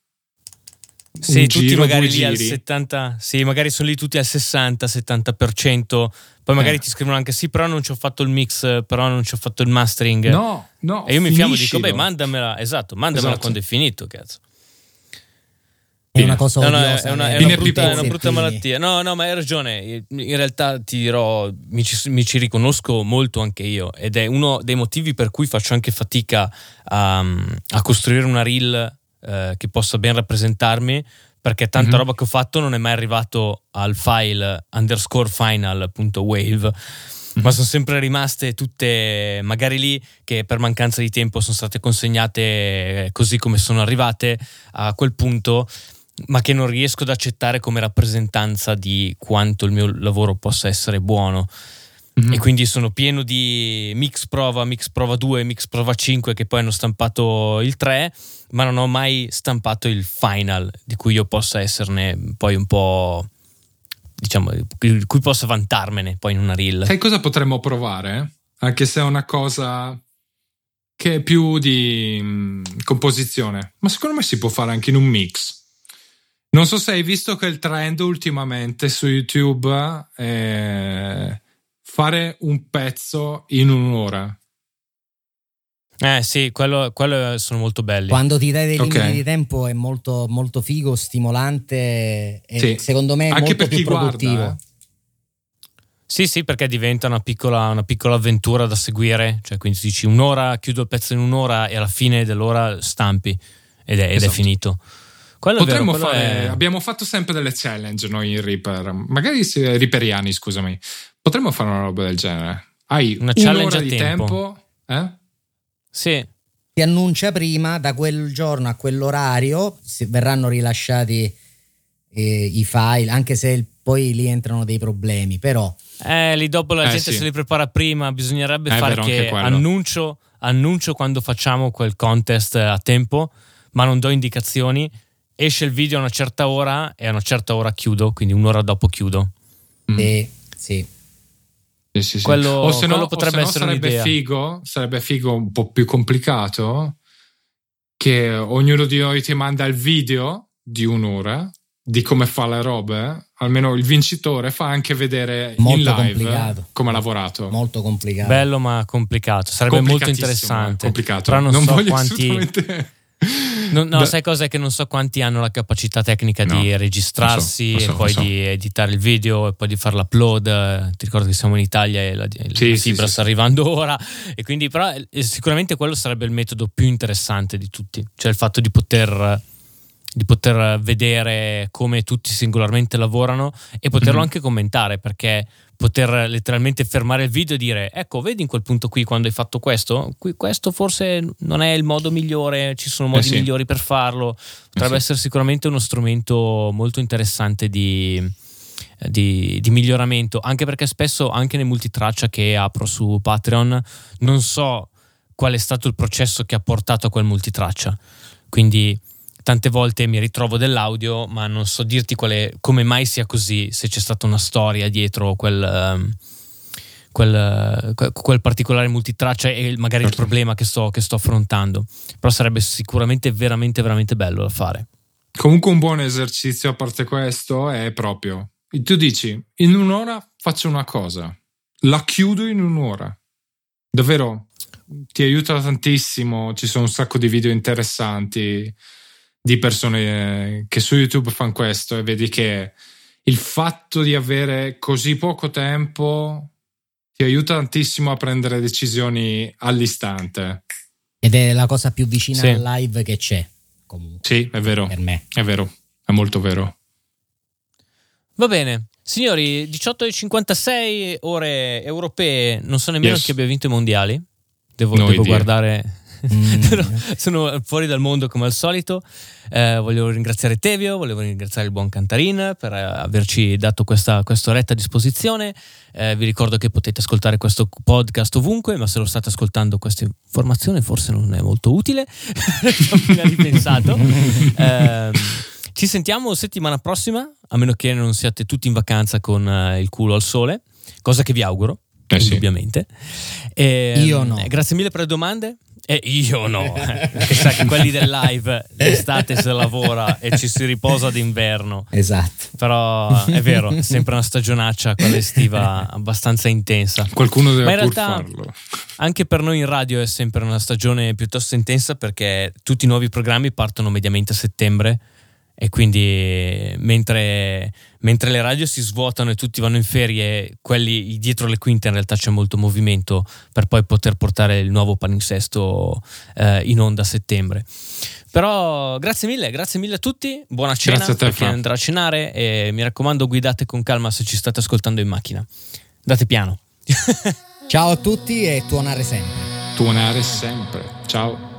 sì, tutti giro, magari lì al 70, sì, magari sono lì tutti al 60-70%, poi magari eh. ti scrivono anche sì, però non ci ho fatto il mix, però non ci ho fatto il mastering. No, no. E io mi fiamo e dico, beh, mandamela, esatto, mandamela esatto. quando è finito, cazzo. È una cosa no, no, è, una, è, una brutta, è, una, brutta, malattia. No, no, ma hai ragione. In realtà ti dirò, mi ci, mi ci, riconosco molto anche io. Ed è uno dei motivi per cui faccio anche fatica a, a costruire una reel eh, che possa ben rappresentarmi. Perché tanta mm-hmm. roba che ho fatto non è mai arrivato al file underscore final.wave ma sono sempre rimaste tutte magari lì che per mancanza di tempo sono state consegnate così come sono arrivate a quel punto ma che non riesco ad accettare come rappresentanza di quanto il mio lavoro possa essere buono. Mm-hmm. E quindi sono pieno di mix prova, mix prova 2, mix prova 5 che poi hanno stampato il 3, ma non ho mai stampato il final di cui io possa esserne poi un po' diciamo, di cui possa vantarmene poi in una reel. Sai cosa potremmo provare? Anche se è una cosa che è più di mh, mm, composizione, ma secondo me si può fare anche in un mix. Non so se hai visto che il trend ultimamente su YouTube è fare un pezzo in un'ora. Eh sì, quello, quello, sono molto belli. Quando ti dai dei limiti okay. di tempo è molto, molto figo, stimolante e sì. secondo me è Anche molto più produttivo. Guarda, eh. Sì, sì, perché diventa una piccola, una piccola, avventura da seguire. Cioè, quindi dici un'ora, chiudo il pezzo in un'ora e alla fine dell'ora stampi ed è, ed esatto. è finito. Quello Potremmo vero, fare, è... abbiamo fatto sempre delle challenge noi in Reaper, magari Reaperiani, scusami. Potremmo fare una roba del genere. Hai una challenge a di tempo, tempo eh? Sì. Si annuncia prima, da quel giorno a quell'orario verranno rilasciati eh, i file, anche se il, poi lì entrano dei problemi, però... Eh, lì dopo la eh, gente sì. se li prepara prima, bisognerebbe fare che annuncio, annuncio quando facciamo quel contest a tempo, ma non do indicazioni. Esce il video a una certa ora e a una certa ora chiudo, quindi un'ora dopo chiudo. Mm. Sì, sì. Sì, sì, sì. Quello, o se no, potrebbe essere sarebbe un'idea. figo, sarebbe figo un po' più complicato che ognuno di noi ti manda il video di un'ora di come fa le robe, almeno il vincitore fa anche vedere molto in live complicato. come ha lavorato. Molto complicato. Bello ma complicato, sarebbe molto interessante. Complicato. Però non, non so quanti assolutamente... No, no sai cosa? È che non so quanti hanno la capacità tecnica no, di registrarsi so, so, e poi so. di editare il video e poi di fare l'upload. Ti ricordo che siamo in Italia e la, sì, la fibra sì, sta sì. arrivando ora. E quindi, però, eh, sicuramente quello sarebbe il metodo più interessante di tutti. Cioè il fatto di poter di poter vedere come tutti singolarmente lavorano e poterlo mm-hmm. anche commentare perché poter letteralmente fermare il video e dire ecco vedi in quel punto qui quando hai fatto questo qui, questo forse non è il modo migliore ci sono modi eh sì. migliori per farlo potrebbe eh sì. essere sicuramente uno strumento molto interessante di, di, di, miglioramento anche perché spesso anche nei multitraccia che apro su Patreon non so qual è stato il processo che ha portato a quel multitraccia quindi tante volte mi ritrovo dell'audio, ma non so dirti quale, come mai sia così, se c'è stata una storia dietro quel, um, quel, quel particolare multitraccia e magari certo. il problema che sto, che sto affrontando. Però sarebbe sicuramente veramente, veramente bello da fare. Comunque un buon esercizio a parte questo è proprio, tu dici, in un'ora faccio una cosa, la chiudo in un'ora. Davvero, ti aiuta tantissimo, ci sono un sacco di video interessanti di persone che su YouTube fanno questo e vedi che il fatto di avere così poco tempo ti aiuta tantissimo a prendere decisioni all'istante. Ed è la cosa più vicina sì. al live che c'è. Comunque, sì, è vero. Per me. È vero, è molto vero. Va bene. Signori, 18.56 ore europee, non so nemmeno yes. chi abbia vinto i mondiali. Devo, devo guardare Mm. [laughs] sono fuori dal mondo come al solito. Eh, voglio ringraziare Tevio, volevo ringraziare il buon Cantarin per eh, averci dato questa, questa oretta a disposizione. Eh, vi ricordo che potete ascoltare questo podcast ovunque, ma se lo state ascoltando questa informazione forse non è molto utile. [laughs] Appena ripensato. [laughs] Eh, ci sentiamo settimana prossima, a meno che non siate tutti in vacanza con uh, il culo al sole, cosa che vi auguro. Eh sì. Indubbiamente. E, Io no. Grazie mille per le domande. E io no, [laughs] [laughs] perché sai che quelli del live d'estate si lavora e ci si riposa d'inverno. Esatto. Però è vero, è sempre una stagionaccia quella estiva abbastanza intensa. Qualcuno deve Ma in realtà, farlo. Anche per noi in radio è sempre una stagione piuttosto intensa perché tutti i nuovi programmi partono mediamente a settembre e quindi mentre, mentre, le radio si svuotano e tutti vanno in ferie, quelli dietro le quinte in realtà c'è molto movimento per poi poter portare il nuovo palinsesto eh, in onda a settembre. Però grazie mille, grazie mille a tutti, buona cena grazie a te, per chi andrà a cenare e mi raccomando guidate con calma se ci state ascoltando in macchina. Date piano. [laughs] Ciao a tutti e tuonare sempre. Tuonare sempre. Ciao.